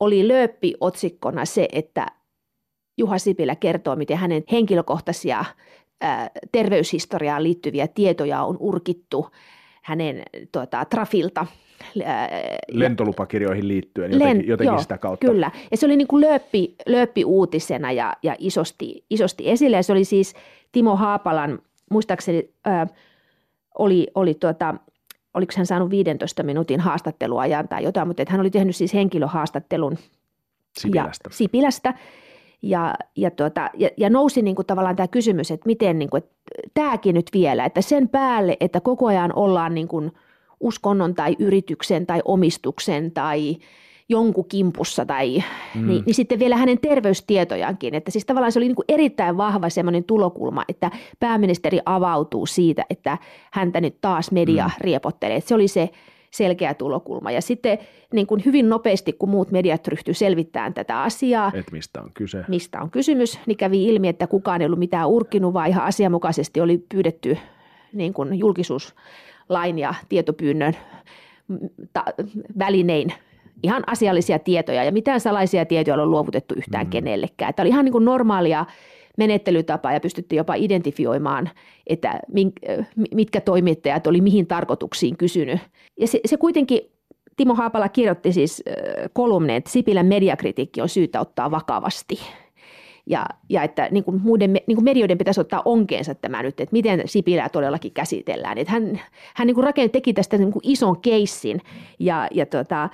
oli lööppi otsikkona se, että Juha Sipilä kertoo, miten hänen henkilökohtaisia terveyshistoriaan liittyviä tietoja on urkittu hänen tuota, Trafilta. Lentolupakirjoihin liittyen jotenkin, Len, jotenkin joo, sitä kautta. Kyllä, ja se oli niin kuin lööppi, lööppi uutisena ja, ja isosti, isosti esille. Ja se oli siis Timo Haapalan, muistaakseni äh, oli, oli tuota, oliko hän saanut 15 minuutin haastatteluajan tai jotain, mutta hän oli tehnyt siis henkilöhaastattelun Sipilästä. Ja, Sipilästä ja, ja, tuota, ja, ja nousi niin kuin tavallaan tämä kysymys, että miten niin kuin, että tämäkin nyt vielä, että sen päälle, että koko ajan ollaan niin kuin uskonnon tai yrityksen tai omistuksen tai jonkun kimpussa tai mm. niin, niin sitten vielä hänen terveystietojankin. Että siis tavallaan se oli niin kuin erittäin vahva semmoinen tulokulma, että pääministeri avautuu siitä, että häntä nyt taas media mm. riepottelee. Että se oli se selkeä tulokulma. Ja sitten niin kuin hyvin nopeasti, kun muut mediat ryhtyivät selvittämään tätä asiaa, Et mistä on kyse. Mistä on kysymys, niin kävi ilmi, että kukaan ei ollut mitään urkinut, vaan ihan asianmukaisesti oli pyydetty niin kuin julkisuuslain ja tietopyynnön ta- välinein ihan asiallisia tietoja ja mitään salaisia tietoja ei ole luovutettu yhtään mm. kenellekään. Tämä oli ihan niin kuin normaalia menettelytapa ja pystyttiin jopa identifioimaan, että mitkä toimittajat oli mihin tarkoituksiin kysynyt. Ja se, se kuitenkin Timo Haapala kirjoitti siis kolumneen, että Sipilän mediakritiikki on syytä ottaa vakavasti – ja, ja että niin kuin muiden, niin kuin medioiden pitäisi ottaa onkeensa tämä nyt, että miten Sipilää todellakin käsitellään. Että hän hän niin kuin rakent, teki tästä niin kuin ison keissin ja, ja, tota,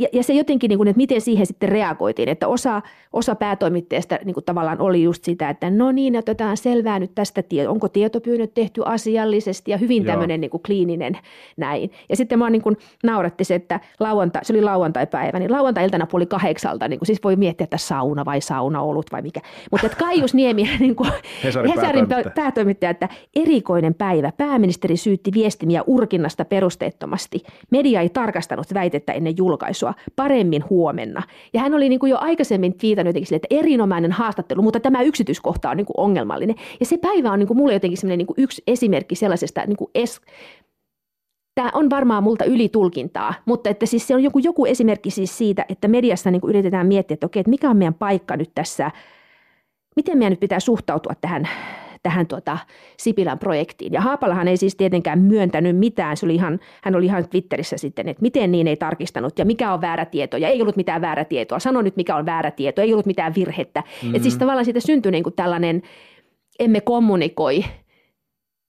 ja, ja se jotenkin, niin kuin, että miten siihen sitten reagoitiin, että osa, osa päätoimittajista niin kuin tavallaan oli just sitä, että no niin, otetaan selvää nyt tästä, onko tietopyynnöt tehty asiallisesti ja hyvin Joo. tämmöinen niin kuin kliininen näin. Ja sitten mä niin kuin nauratti se, että lauantai, se oli lauantai-päivä, niin lauantai-iltana puoli kahdeksalta, niin kuin siis voi miettiä, että sauna vai ollut vai mikä. Mutta että Kaius Niemi, niin kuin Hesarin, Hesarin päätoimittaja. päätoimittaja, että erikoinen päivä. Pääministeri syytti viestimiä urkinnasta perusteettomasti. Media ei tarkastanut väitettä ennen julkaisua. Paremmin huomenna. Ja hän oli niin kuin jo aikaisemmin viitannut jotenkin sille, että erinomainen haastattelu, mutta tämä yksityiskohta on niin kuin ongelmallinen. Ja se päivä on niin kuin mulle jotenkin sellainen niin kuin yksi esimerkki sellaisesta niin kuin es, tämä on varmaan multa ylitulkintaa, mutta että siis se on joku, joku esimerkki siis siitä, että mediassa niin kuin yritetään miettiä, että okei, että mikä on meidän paikka nyt tässä, miten meidän nyt pitää suhtautua tähän, tähän tuota Sipilän projektiin. Ja Haapalahan ei siis tietenkään myöntänyt mitään, se oli ihan, hän oli ihan Twitterissä sitten, että miten niin ei tarkistanut ja mikä on väärä tieto ja ei ollut mitään väärä tietoa, sano nyt mikä on väärä tieto, ei ollut mitään virhettä. Mm-hmm. Että siis tavallaan siitä syntyi niin kuin tällainen emme kommunikoi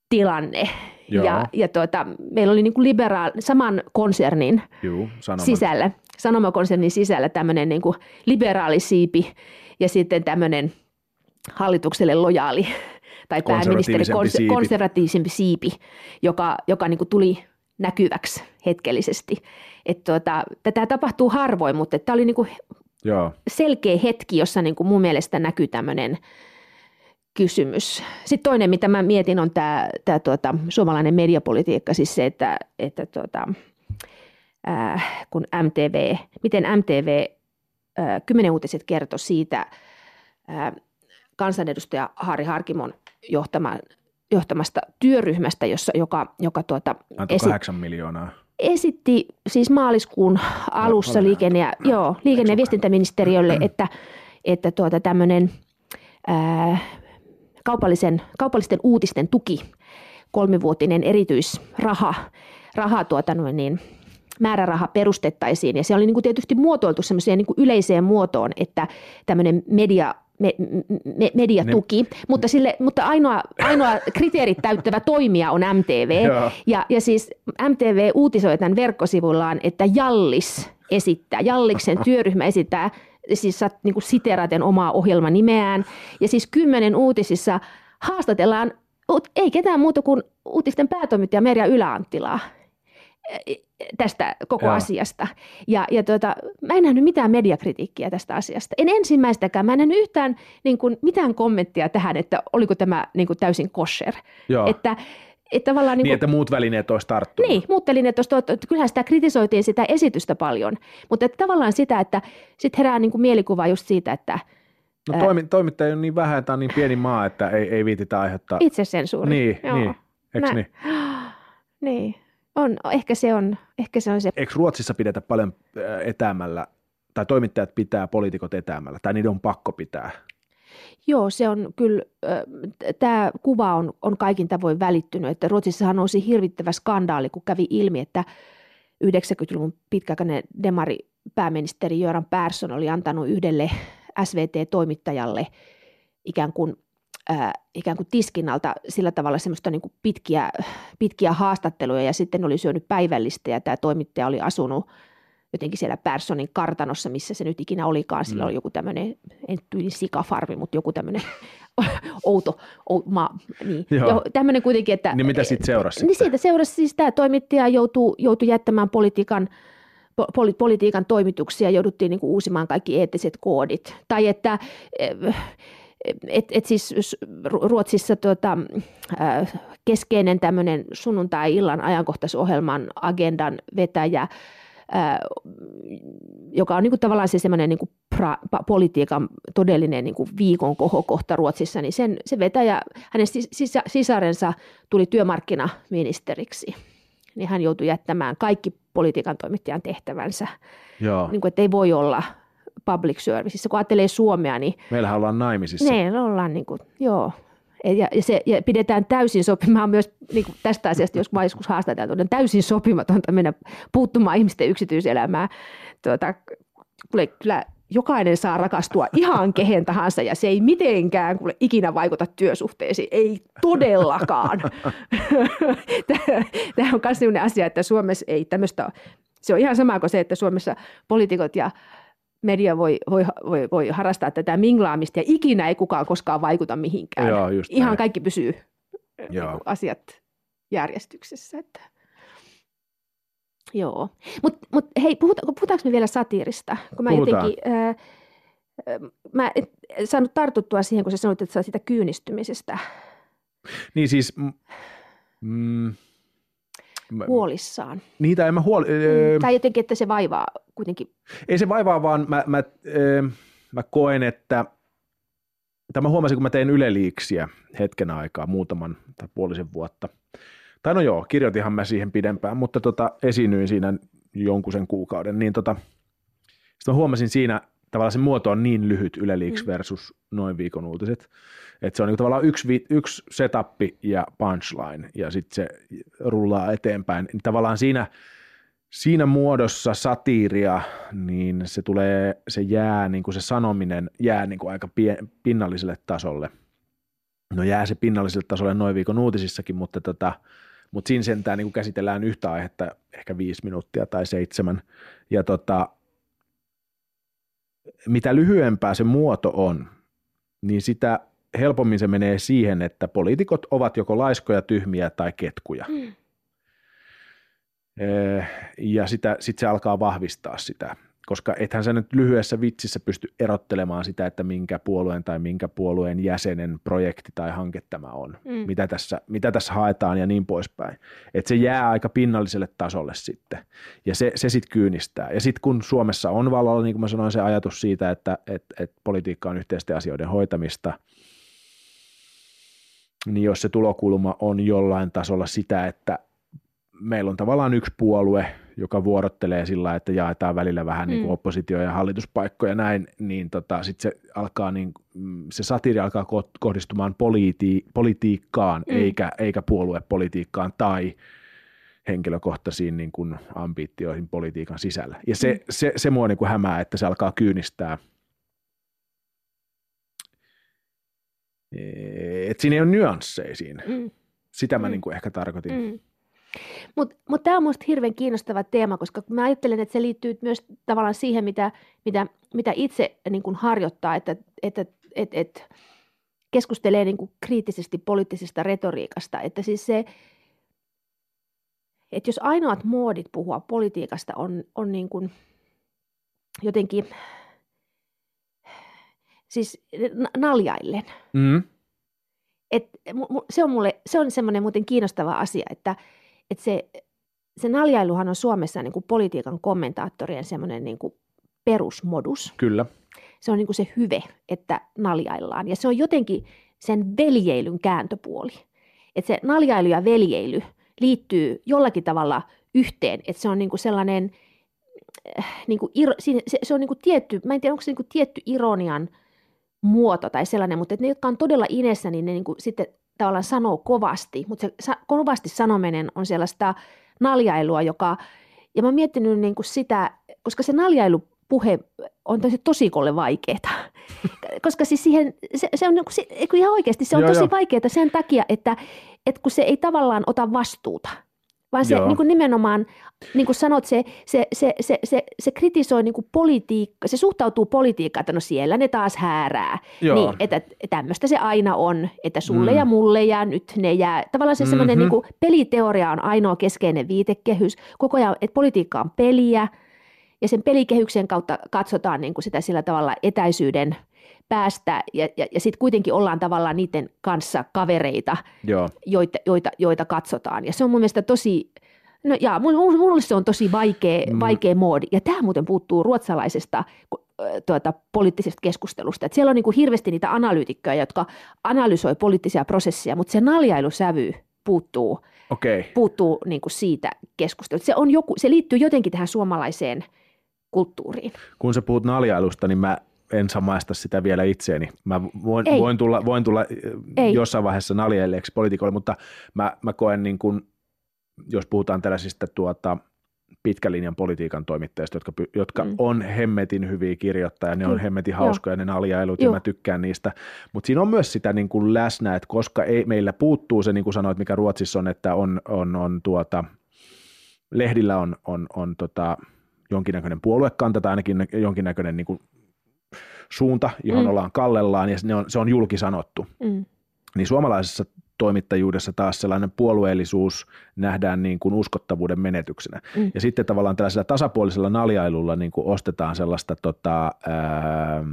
tilanne, Joo. Ja, ja tuota, meillä oli niin kuin liberaal, saman konsernin Juu, sanoma. sisällä, sanomakonsernin sisällä tämmöinen niin kuin liberaali siipi ja sitten tämmöinen hallitukselle lojaali tai pääministeri siipi. konservatiivisempi siipi, joka, joka niin kuin tuli näkyväksi hetkellisesti. Et tuota, tätä tapahtuu harvoin, mutta tämä oli niin kuin Joo. selkeä hetki, jossa niin kuin mun mielestä näkyy tämmöinen – kysymys. Sitten toinen, mitä mä mietin, on tämä, tämä tuota, suomalainen mediapolitiikka, siis se, että, että tuota, äh, kun MTV, miten MTV äh, kymmenen uutiset kertoi siitä äh, kansanedustaja Harri Harkimon johtama, johtamasta työryhmästä, jossa, joka, joka tuota, esi- kahdeksan miljoonaa. esitti siis maaliskuun alussa no, liikenne- ja, no, joo, liikenne- ja viestintäministeriölle, että, että tuota tämmöinen kaupallisen, kaupallisten uutisten tuki, kolmivuotinen erityisraha, raha, tuota noin niin, määräraha perustettaisiin. Ja se oli niin kuin tietysti muotoiltu semmoiseen niin yleiseen muotoon, että tämmöinen media, me, me, mediatuki, ne. mutta, sille, mutta ainoa, ainoa kriteerit täyttävä toimija on MTV. ja, ja siis MTV uutisoi tämän verkkosivullaan, että Jallis esittää, Jalliksen työryhmä esittää, siis niin kuin siteraten omaa ohjelmanimeään. Ja siis kymmenen uutisissa haastatellaan, ei ketään muuta kuin uutisten päätoimittaja Merja Yläanttilaa tästä koko Joo. asiasta. Ja, ja tuota, mä en nähnyt mitään mediakritiikkiä tästä asiasta. En ensimmäistäkään. Mä en nähnyt yhtään niin kuin, mitään kommenttia tähän, että oliko tämä niin kuin, täysin kosher. Joo. Että, että tavallaan niin, niin kuin, että muut välineet olisi tarttunut. Niin, muut välineet olisi tarttunut. Kyllähän sitä kritisoitiin sitä esitystä paljon, mutta että tavallaan sitä, että sitten herää niin kuin mielikuva just siitä, että No toimi, toimittaja on niin vähän, että on niin pieni maa, että ei, ei viititä aiheuttaa. Itsesensuuri. Niin, Joo. niin. Eikö niin? Niin. On, ehkä se on, ehkä se on se. Eikö Ruotsissa pidetä paljon etäämällä, tai toimittajat pitää poliitikot etäämällä, tai niiden on pakko pitää? Joo, se on kyllä, tämä kuva on, on kaikin tavoin välittynyt, että Ruotsissahan nousi hirvittävä skandaali, kun kävi ilmi, että 90-luvun pitkäaikainen demari pääministeri Göran Persson oli antanut yhdelle SVT-toimittajalle ikään kuin ikään kuin tiskinalta sillä tavalla semmoista niin kuin pitkiä, pitkiä haastatteluja ja sitten oli syönyt päivällistä ja tämä toimittaja oli asunut jotenkin siellä Personin kartanossa, missä se nyt ikinä olikaan. Sillä mm. oli joku tämmöinen, en tyyli sikafarmi, mutta joku tämmöinen outo, outo ma, niin. Jo, tämmöinen kuitenkin, että... Niin mitä sitten seurasi? Niin siitä seurasi siis tämä toimittaja joutui, joutui jättämään politiikan poli, politiikan toimituksia, jouduttiin niin kuin uusimaan kaikki eettiset koodit. Tai että et, et siis Ruotsissa tota, äh, keskeinen tämmöinen sunnuntai-illan ajankohtaisohjelman agendan vetäjä, äh, joka on niin kuin tavallaan se semmoinen niin kuin pra, politiikan todellinen niin kuin viikon kohokohta Ruotsissa, niin sen, se vetäjä, hänen sisä, sisarensa tuli työmarkkinaministeriksi, niin hän joutui jättämään kaikki politiikan toimittajan tehtävänsä. Joo. Niin kuin, että ei voi olla public serviceissa. Kun ajattelee Suomea, niin... Meillähän ollaan naimisissa. Ne ollaan, niin kuin, joo. Ja, ja, se, ja pidetään täysin sopimaan myös niin kuin tästä asiasta, jos joskus haastataan, on täysin sopimatonta mennä puuttumaan ihmisten yksityiselämään. Tuota, kuule, kyllä jokainen saa rakastua ihan kehen tahansa ja se ei mitenkään kuule, ikinä vaikuta työsuhteisiin. Ei todellakaan. Tämä on myös sellainen asia, että Suomessa ei tämmöistä, se on ihan sama kuin se, että Suomessa poliitikot ja media voi, voi, voi, voi harrastaa tätä minglaamista ja ikinä ei kukaan koskaan vaikuta mihinkään. Joo, just Ihan näin. kaikki pysyy Joo. Niin asiat järjestyksessä. Että. Joo, mutta mut, hei, puhuta, puhutaanko me vielä satiirista? Kun mä Puhutaan. jotenkin, ää, mä en saanut tartuttua siihen, kun sä sanoit, että sä sitä kyynistymisestä. Niin siis, mm, huolissaan. Niitä en mä huoli... Mm, tai jotenkin, että se vaivaa kuitenkin. Ei se vaivaa, vaan mä, mä, mä koen, että tämä huomasin, kun mä tein yleliiksiä hetken aikaa, muutaman tai puolisen vuotta. Tai no joo, kirjoitinhan mä siihen pidempään, mutta tota, esiinnyin siinä jonkun sen kuukauden, niin tota, sitten mä huomasin siinä, tavallaan se muoto on niin lyhyt Yle Leaks mm. versus noin viikon uutiset, että se on niin tavallaan yksi, yksi setappi ja punchline ja sitten se rullaa eteenpäin. Niin tavallaan siinä, siinä muodossa satiiria, niin se tulee, se jää, niin kuin se sanominen jää niin kuin aika pie, pinnalliselle tasolle. No jää se pinnalliselle tasolle noin viikon uutisissakin, mutta, tota, mutta siinä sentään niin kuin käsitellään yhtä aihetta ehkä viisi minuuttia tai seitsemän. Ja tota, mitä lyhyempää se muoto on, niin sitä helpommin se menee siihen, että poliitikot ovat joko laiskoja, tyhmiä tai ketkuja. Mm. Ja sitä, sit se alkaa vahvistaa sitä, koska ethän sä nyt lyhyessä vitsissä pysty erottelemaan sitä, että minkä puolueen tai minkä puolueen jäsenen projekti tai hanke tämä on, mm. mitä, tässä, mitä tässä haetaan ja niin poispäin. Että se jää aika pinnalliselle tasolle sitten ja se, se sitten kyynistää. Ja sitten kun Suomessa on vallalla, niin kuin mä sanoin, se ajatus siitä, että et, et politiikka on yhteisten asioiden hoitamista – niin jos se tulokulma on jollain tasolla sitä, että meillä on tavallaan yksi puolue, joka vuorottelee sillä, että jaetaan välillä vähän mm. niin oppositio- ja hallituspaikkoja näin, niin tota, sitten se alkaa niin, se satiiri alkaa kohdistumaan politi- politiikkaan mm. eikä, eikä puoluepolitiikkaan tai henkilökohtaisiin niin kuin ambitioihin politiikan sisällä. Ja se, mm. se, se mua niin kuin hämää, että se alkaa kyynistää – että siinä ei ole nyansseja siinä. Mm. Sitä mä mm. niin kuin ehkä tarkoitin. Mm. Mutta mut tämä on minusta hirveän kiinnostava teema, koska mä ajattelen, että se liittyy myös tavallaan siihen, mitä, mitä, mitä itse niin kuin harjoittaa, että, että et, et, keskustelee niin kuin kriittisesti poliittisesta retoriikasta. Että siis se, että jos ainoat muodit puhua politiikasta on, on niin kuin jotenkin siis naljaillen. Mm. Et, se on, mulle, se on semmoinen muuten kiinnostava asia, että, että se, se naljailuhan on Suomessa niin kuin politiikan kommentaattorien semmoinen niin kuin perusmodus. Kyllä. Se on niin kuin se hyve, että naljaillaan. Ja se on jotenkin sen veljeilyn kääntöpuoli. Että se naljailu ja veljeily liittyy jollakin tavalla yhteen. Että se on niin kuin sellainen, äh, niin kuin, se, se on niin kuin tietty, mä en tiedä onko se niin kuin tietty ironian muoto tai sellainen, mutta että ne, jotka on todella inessä, niin ne niin kuin sitten tavallaan sanoo kovasti, mutta se kovasti sanominen on sellaista naljailua, joka, ja mä oon miettinyt niin kuin sitä, koska se naljailupuhe on tosi tosikolle vaikeaa. koska siis siihen, se, se on niin kuin, ihan oikeasti, se on joo, tosi vaikeaa sen takia, että, että kun se ei tavallaan ota vastuuta – vaan se niin kuin nimenomaan, niin kuin sanot, se, se, se, se, se, se kritisoi niin kuin politiikka, se suhtautuu politiikkaan, että no siellä ne taas häärää. Joo. Niin, että tämmöistä se aina on, että sulle mm. ja mulle ja nyt ne jää. Tavallaan se mm-hmm. semmoinen niin kuin peliteoria on ainoa keskeinen viitekehys. Koko ajan, että politiikka on peliä ja sen pelikehyksen kautta katsotaan niin kuin sitä sillä tavalla etäisyyden – päästä ja, ja, ja sitten kuitenkin ollaan tavallaan niiden kanssa kavereita, Joo. Joita, joita, joita katsotaan. Ja se on mun mielestä tosi, no ja mulle se on tosi vaikea, mm. vaikea moodi. Ja tämä muuten puuttuu ruotsalaisesta tuota, poliittisesta keskustelusta. Et siellä on niin kuin hirveästi niitä analyytikkoja, jotka analysoi poliittisia prosesseja, mutta se naljailusävy puuttuu, okay. puuttuu niin kuin siitä keskustelusta. Se, on joku, se liittyy jotenkin tähän suomalaiseen kulttuuriin. Kun sä puhut naljailusta, niin mä en samaista sitä vielä itseeni. Mä voin, voin tulla, voin tulla Ei. jossain vaiheessa naljelleeksi poliitikolle, mutta mä, mä koen niin kuin, jos puhutaan tällaisista tuota, pitkälinjan politiikan toimittajista, jotka, jotka mm. on hemmetin hyviä kirjoittajia, ne on hemmetin hauskoja ne naljailut Joo. ja mä tykkään niistä, mutta siinä on myös sitä niin kuin läsnä, että koska ei, meillä puuttuu se, niin kuin sanoit, mikä Ruotsissa on, että on, on, on tuota, lehdillä on, on, on tota, jonkinnäköinen puoluekanta tai ainakin jonkinnäköinen niin kuin suunta, johon mm. ollaan kallellaan ja ne on, se on julkisanottu. Mm. Niin suomalaisessa toimittajuudessa taas sellainen puolueellisuus nähdään niin kuin uskottavuuden menetyksenä. Mm. Ja sitten tavallaan tällaisella tasapuolisella naljailulla niin kuin ostetaan sellaista tota, ää,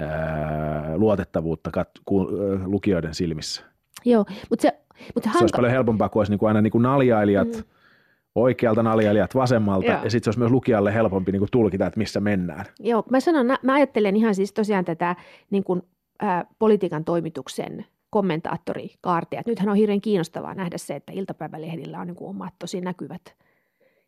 ää, luotettavuutta kat- ku, lukijoiden silmissä. Joo, mutta se, mutta se olisi paljon helpompaa, kun olisi niin kuin aina niin kuin naljailijat mm oikealta naljailijat vasemmalta, Joo. ja sitten se olisi myös lukijalle helpompi niin kuin tulkita, että missä mennään. Joo, mä sanon, mä ajattelen ihan siis tosiaan tätä niin kuin, ä, politiikan toimituksen kommentaattorikaartia. Nythän on hirveän kiinnostavaa nähdä se, että iltapäivälehdillä on niin kuin omat tosi näkyvät,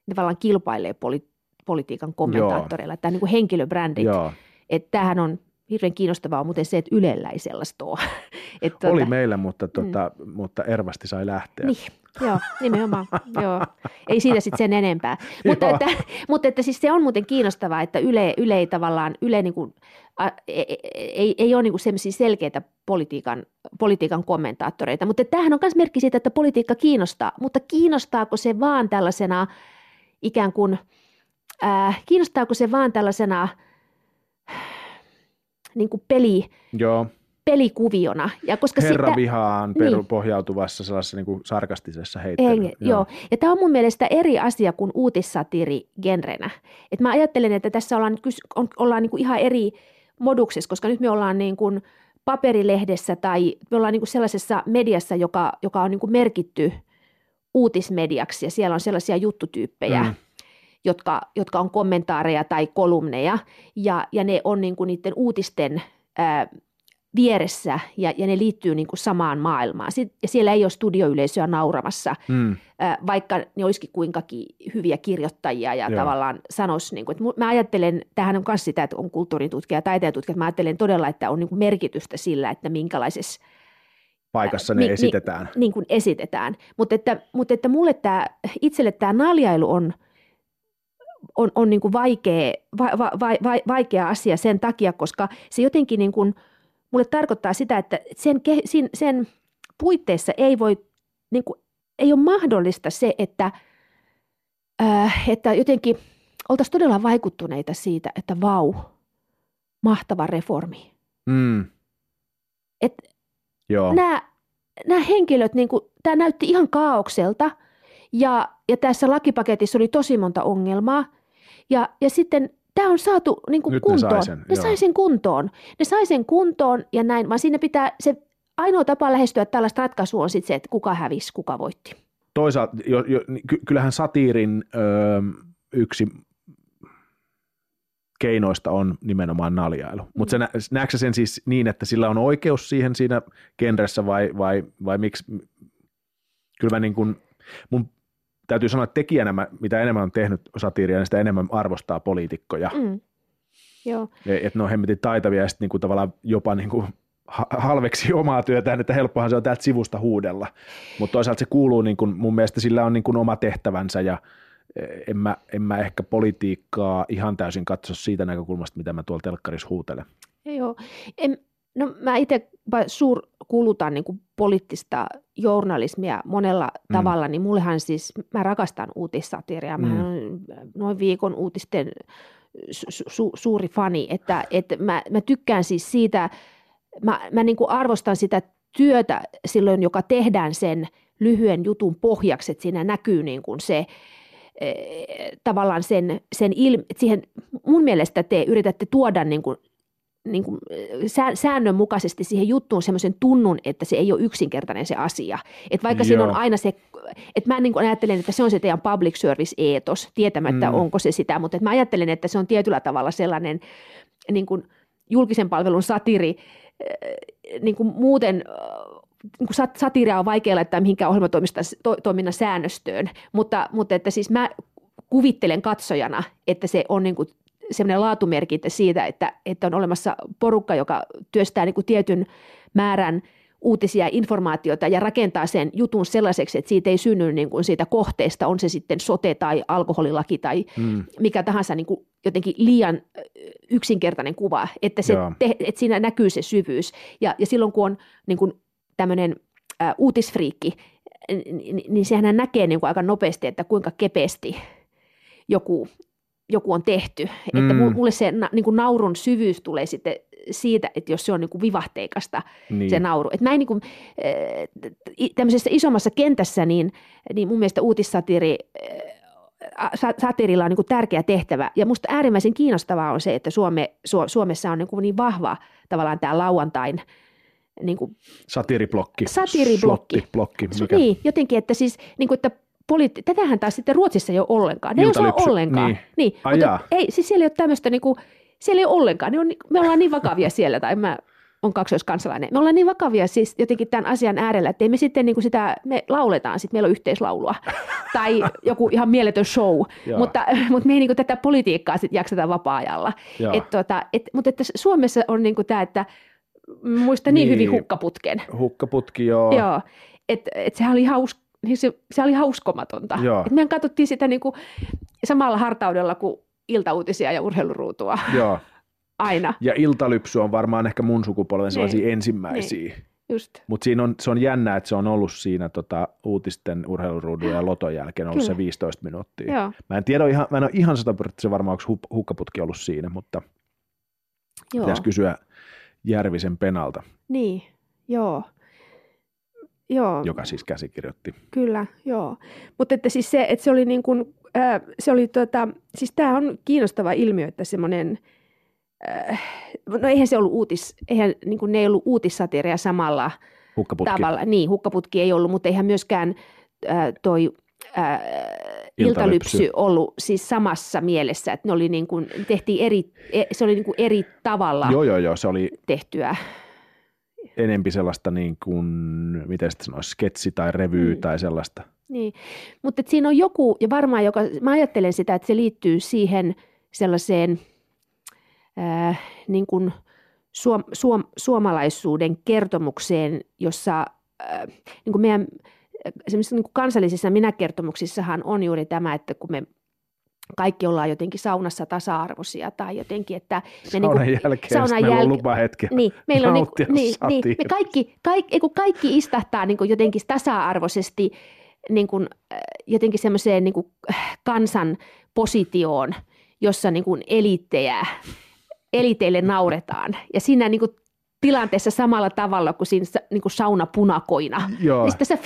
ne tavallaan kilpailee poli, politiikan kommentaattoreilla, tämä niin kuin henkilöbrändit. Joo. Että tämähän on hirveän kiinnostavaa on muuten se, että Ylellä ei sellaista ole. Et, tuota, Oli meillä, mutta, tuota, mm. mutta Ervasti sai lähteä. Niin, joo, nimenomaan. joo. Ei siitä sitten sen enempää. mutta, että, mutta että siis se on muuten kiinnostavaa, että Yle, Yle ei tavallaan, Yle niin kuin, a, ei, e, ei, ei ole niin kuin sellaisia selkeitä politiikan, politiikan kommentaattoreita. Mutta tämähän on myös merkki siitä, että politiikka kiinnostaa. Mutta kiinnostaako se vaan tällaisena ikään kuin, äh, kiinnostaako se vaan tällaisena – niin kuin peli, Joo. pelikuviona. Ja koska Herra sitä, vihaan niin, pohjautuvassa sellaisessa niin kuin sarkastisessa heittelyssä. Joo. joo. Ja tämä on mun mielestä eri asia kuin uutissatiri genrenä. Et mä ajattelen, että tässä ollaan, on, ollaan niin kuin ihan eri moduksessa, koska nyt me ollaan niin kuin paperilehdessä tai me ollaan niin kuin sellaisessa mediassa, joka, joka on niin kuin merkitty uutismediaksi ja siellä on sellaisia juttutyyppejä, mm jotka, jotka on kommentaareja tai kolumneja, ja, ja ne on niin kuin niiden uutisten ää, vieressä, ja, ja ne liittyy niin kuin samaan maailmaan. Sit, ja siellä ei ole studioyleisöä nauramassa, mm. ää, vaikka ne olisikin kuinkakin hyviä kirjoittajia, ja Joo. tavallaan sanoisi, niin kuin, että mä ajattelen, tähän on myös sitä, että on kulttuuritutkija ja taiteentutkija, mä ajattelen todella, että on niin kuin merkitystä sillä, että minkälaisessa paikassa ne mi, esitetään. Niin, niin kuin esitetään. Mutta että, mutta että mulle tämä, itselle tämä naljailu on – on, on niin kuin vaikea, va, va, va, vaikea asia sen takia, koska se jotenkin niin kuin mulle tarkoittaa sitä, että sen, sen, sen puitteissa ei voi, niin kuin, ei ole mahdollista se, että, äh, että jotenkin oltaisiin todella vaikuttuneita siitä, että vau, mahtava reformi. Mm. Et Joo. Nämä, nämä henkilöt, niin kuin, tämä näytti ihan kaaukselta ja, ja tässä lakipaketissa oli tosi monta ongelmaa. Ja, ja sitten tämä on saatu niin kuin kuntoon. Ne sai sen, ne sai sen kuntoon. Ne sai sen kuntoon ja näin, vaan siinä pitää, se ainoa tapa lähestyä tällaista ratkaisua on sitten se, että kuka hävisi, kuka voitti. Toisaalta, jo, jo, kyllähän satiirin ö, yksi keinoista on nimenomaan naljailu. Mutta mm. näetkö sen siis niin, että sillä on oikeus siihen siinä genressä vai, vai, vai miksi? Kyllä mä niin kuin, mun täytyy sanoa, että tekijänä mä, mitä enemmän on tehnyt satiiria, niin sitä enemmän arvostaa poliitikkoja. Mm. Joo. Että ne on hemmetin taitavia ja sitten niin kuin tavallaan jopa niin kuin halveksi omaa työtään, että helppohan se on täältä sivusta huudella. Mutta toisaalta se kuuluu, niin kuin, mun mielestä sillä on niin kuin oma tehtävänsä ja en mä, en mä ehkä politiikkaa ihan täysin katso siitä näkökulmasta, mitä mä tuolla telkkarissa huutelen. Joo, en, no mä itse suur kulutan niin kuin poliittista journalismia monella mm. tavalla, niin mullehan siis, mä rakastan uutissatiria, mä mm. olen noin viikon uutisten su, su, suuri fani, että, että mä, mä tykkään siis siitä, mä, mä niin kuin arvostan sitä työtä silloin, joka tehdään sen lyhyen jutun pohjaksi, että siinä näkyy niin kuin se, e, tavallaan sen, sen ilmi, siihen mun mielestä te yritätte tuoda niin kuin niin kuin, säännönmukaisesti siihen juttuun semmoisen tunnun, että se ei ole yksinkertainen se asia. Että vaikka Joo. siinä on aina se, että mä niin ajattelen, että se on se teidän public service eetos, tietämättä mm. onko se sitä, mutta että mä ajattelen, että se on tietyllä tavalla sellainen niin kuin julkisen palvelun satiri, niin kuin muuten niin kuin satiria on vaikea laittaa mihinkään ohjelmatoiminnan säännöstöön, mutta, mutta että siis mä kuvittelen katsojana, että se on niin kuin semmoinen laatumerkintä siitä, että, että on olemassa porukka, joka työstää niin kuin tietyn määrän uutisia ja informaatiota ja rakentaa sen jutun sellaiseksi, että siitä ei synny niin kuin siitä kohteesta, on se sitten sote tai alkoholilaki tai mm. mikä tahansa niin kuin jotenkin liian yksinkertainen kuva, että, se te, että siinä näkyy se syvyys. Ja, ja silloin kun on niin kuin tämmöinen ä, uutisfriikki, niin, niin sehän näkee niin kuin aika nopeasti, että kuinka kepeästi joku joku on tehty. Mm. Että mulle se na, niin kuin naurun syvyys tulee sitten siitä, että jos se on niin kuin vivahteikasta niin. se nauru. Että näin niin kuin, tämmöisessä isommassa kentässä, niin, niin mun mielestä uutissatiri satirilla on niin kuin tärkeä tehtävä. Ja musta äärimmäisen kiinnostavaa on se, että Suome, Su, Suomessa on niin, kuin niin vahva tavallaan tämä lauantain niin kuin, satiriblokki. Satiriblokki. Blokki, mikä? Niin, jotenkin, että siis, niin kuin, että poliitti- tätähän taas sitten Ruotsissa ei ole ollenkaan. Ne ei osaa ollenkaan. Niin. niin. Mutta ei, siis siellä ei ole tämmöistä, niin kuin, siellä ei ole ollenkaan. Ne on, me ollaan niin vakavia siellä, tai mä on kaksoiskansalainen. Me ollaan niin vakavia siis jotenkin tämän asian äärellä, että me sitten niin kuin sitä, me lauletaan, sitten meillä on yhteislaulua tai joku ihan mieletön show, mutta, mutta me ei niin kuin tätä politiikkaa sitten jakseta vapaa-ajalla. Et, tota, et, mutta että Suomessa on niin kuin tämä, että muista niin, niin hyvin hukkaputken. Hukkaputki, joo. Joo, että et sehän oli hauska niin se, se oli hauskomatonta. Et mehän katsottiin sitä niin kuin samalla hartaudella kuin iltauutisia ja urheiluruutua. Joo. Aina. Ja iltalypsy on varmaan ehkä mun sukupolven sellaisia niin. ensimmäisiä. Niin. Mutta siinä on, se on jännä, että se on ollut siinä tota, uutisten, urheiluruudun ja loton jälkeen ollut Kyllä. se 15 minuuttia. Joo. Mä en tiedä, ihan, mä en ole ihan se varmaan, onko hukkaputki ollut siinä, mutta Joo. pitäisi kysyä Järvisen penalta. Niin, joo. Joo. joka siis käsikirjoitti. Kyllä, joo. Mutta että siis se, että se oli niin kuin, äh, se oli tota, siis tämä on kiinnostava ilmiö, että semmoinen, äh, no eihän se ollut uutis, eihän niin kuin ne ei ollut uutissatiria samalla hukkaputki. tavalla. Niin, hukkaputki ei ollut, mutta eihän myöskään äh, toi äh, iltalypsy. iltalypsy ollut siis samassa mielessä, että ne oli niin kuin, tehtiin eri, e, se oli niin kuin eri tavalla joo, joo, joo, se oli, tehtyä enempi sellaista niin kuin, miten sitä sanoisi, sketsi tai revy mm. tai sellaista. Niin, mutta siinä on joku, ja varmaan joka, mä ajattelen sitä, että se liittyy siihen sellaiseen äh, niin kuin suom, suom, suomalaisuuden kertomukseen, jossa äh, niin kuin meidän niin kuin kansallisissa minäkertomuksissahan on juuri tämä, että kun me kaikki ollaan jotenkin saunassa tasa-arvoisia tai jotenkin, että me saunan niin kuin, jälkeen saunan meillä jäl... on lupa hetki niin, meillä on niin, niin, niin, me kaikki, kaikki, kaikki istahtaa niin kuin jotenkin tasa-arvoisesti niin kuin, äh, jotenkin semmoiseen niin kuin äh, kansan positioon, jossa niin kuin eliittejä, eliteille nauretaan. Ja siinä niin kuin tilanteessa samalla tavalla kuin siinä niin kuin saunapunakoina. Joo. Niin tässä,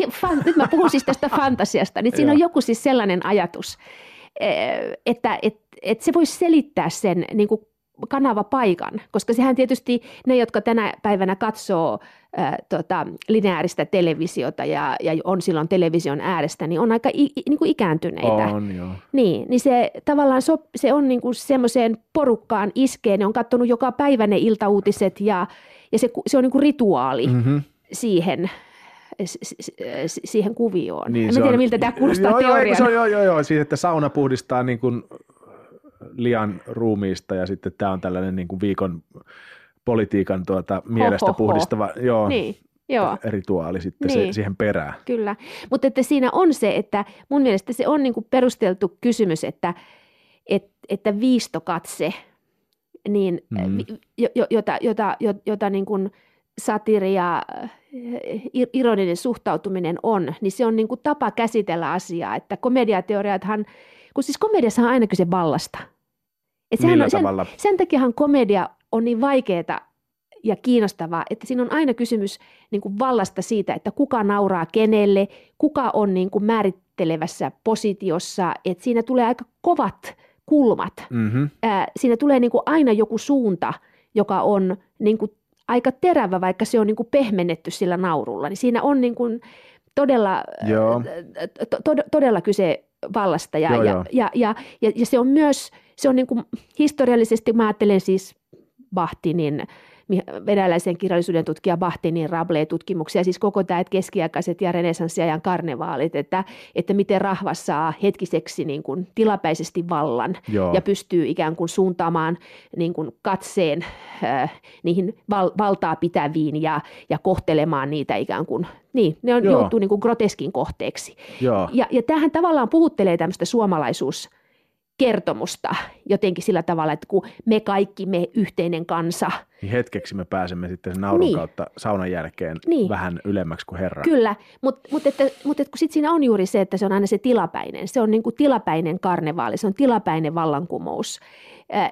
nyt mä puhun siis tästä fantasiasta, niin siinä on joku siis sellainen ajatus, että et, et se voisi selittää sen niin kuin kanavapaikan, koska sehän tietysti ne, jotka tänä päivänä katsoo ää, tota, lineaarista televisiota ja, ja on silloin television äärestä, niin on aika i, niin kuin ikääntyneitä. On, joo. Niin, niin se tavallaan so, se on niin kuin semmoiseen porukkaan iskeen, ne on katsonut joka päivä ne iltauutiset ja, ja se, se on niin kuin rituaali mm-hmm. siihen siihen kuvioon. Niin, en tiedä, on, miltä tämä kuulostaa joo, teoriana. Joo, joo, joo, joo, siis että sauna puhdistaa niin kuin lian ruumiista ja sitten tämä on tällainen niin kuin viikon politiikan tuota, mielestä ho, ho, ho. puhdistava joo, niin, joo. rituaali sitten niin. se, siihen perään. Kyllä, mutta että siinä on se, että mun mielestä se on niin kuin perusteltu kysymys, että, et, että viistokatse, niin, mm. jota, jota, jota, jota niin kuin satiri ja ironinen suhtautuminen on, niin se on niin kuin tapa käsitellä asiaa, että komediateoriathan, kun siis komediassa on aina kyse vallasta – et sehän Millä on, tavalla? Sen, sen takiahan komedia on niin vaikeaa ja kiinnostavaa, että siinä on aina kysymys niin kuin vallasta siitä, että kuka nauraa kenelle, kuka on niin kuin määrittelevässä positiossa, että siinä tulee aika kovat kulmat. Mm-hmm. Ää, siinä tulee niin kuin aina joku suunta, joka on niin kuin aika terävä, vaikka se on niin kuin pehmennetty sillä naurulla. Niin siinä on niin kuin todella, to, to, todella kyse vallasta ja, joo, ja, joo. Ja, ja, ja, ja se on myös, se on niin kuin historiallisesti, mä ajattelen siis Bahtinin venäläisen kirjallisuuden tutkija Bahtinin Rablee-tutkimuksia, siis koko tämä keskiaikaiset ja renesanssiajan karnevaalit, että, että miten rahvas saa hetkiseksi niin kuin tilapäisesti vallan Joo. ja pystyy ikään kuin suuntaamaan niin kuin katseen äh, niihin val, valtaa pitäviin ja, ja kohtelemaan niitä ikään kuin, niin, ne on, joutuu niin kuin groteskin kohteeksi. Joo. Ja, ja tämähän tavallaan puhuttelee tämmöistä suomalaisuus kertomusta jotenkin sillä tavalla, että kun me kaikki, me yhteinen kansa. Niin hetkeksi me pääsemme sitten sen naurun niin. kautta saunan jälkeen niin. vähän ylemmäksi kuin Herra. Kyllä, mutta mut että, mut että kun sitten siinä on juuri se, että se on aina se tilapäinen. Se on niin kuin tilapäinen karnevaali, se on tilapäinen vallankumous.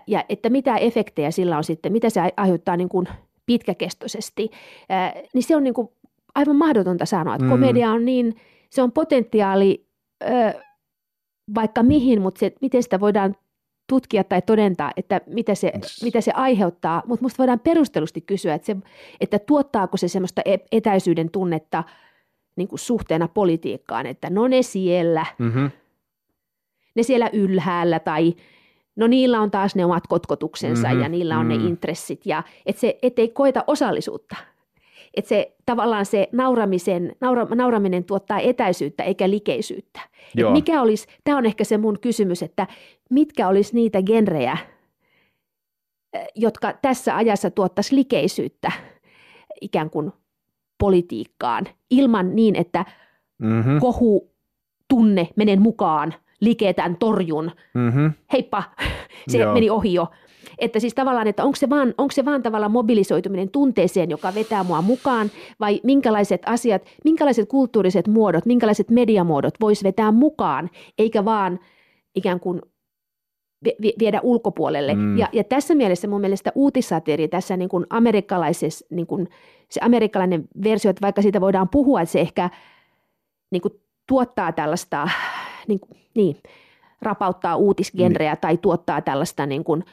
Ja että mitä efektejä sillä on sitten, mitä se aiheuttaa niin kuin pitkäkestoisesti, niin se on niin kuin aivan mahdotonta sanoa. Että mm. komedia on niin, se on potentiaali vaikka mihin, mutta se, miten sitä voidaan tutkia tai todentaa, että mitä se, mitä se aiheuttaa, mutta minusta voidaan perustelusti kysyä, että, se, että tuottaako se semmoista e-, etäisyyden tunnetta niin kuin suhteena politiikkaan, että no ne siellä, mm-hmm. ne siellä ylhäällä tai no niillä on taas ne omat kotkotuksensa mm-hmm. ja niillä on mm-hmm. ne intressit ja että se ettei koeta osallisuutta – että se tavallaan se nauramisen, naura, nauraminen tuottaa etäisyyttä eikä likeisyyttä. Et mikä olisi, tämä on ehkä se mun kysymys, että mitkä olisi niitä genrejä, jotka tässä ajassa tuottaisi likeisyyttä ikään kuin politiikkaan ilman niin, että mm-hmm. kohu tunne, menen mukaan, liketän, torjun, mm-hmm. heippa, se Joo. meni ohi jo. Että siis tavallaan, että onko se, vaan, onko se vaan tavallaan mobilisoituminen tunteeseen, joka vetää mua mukaan, vai minkälaiset asiat, minkälaiset kulttuuriset muodot, minkälaiset mediamuodot vois vetää mukaan, eikä vaan ikään kuin viedä ulkopuolelle. Mm. Ja, ja tässä mielessä mun mielestä uutissatiri tässä niin kuin amerikkalaisessa, niin kuin se amerikkalainen versio, että vaikka siitä voidaan puhua, että se ehkä niin kuin tuottaa tällaista, niin, niin rapauttaa uutisgenreä mm. tai tuottaa tällaista niin kuin,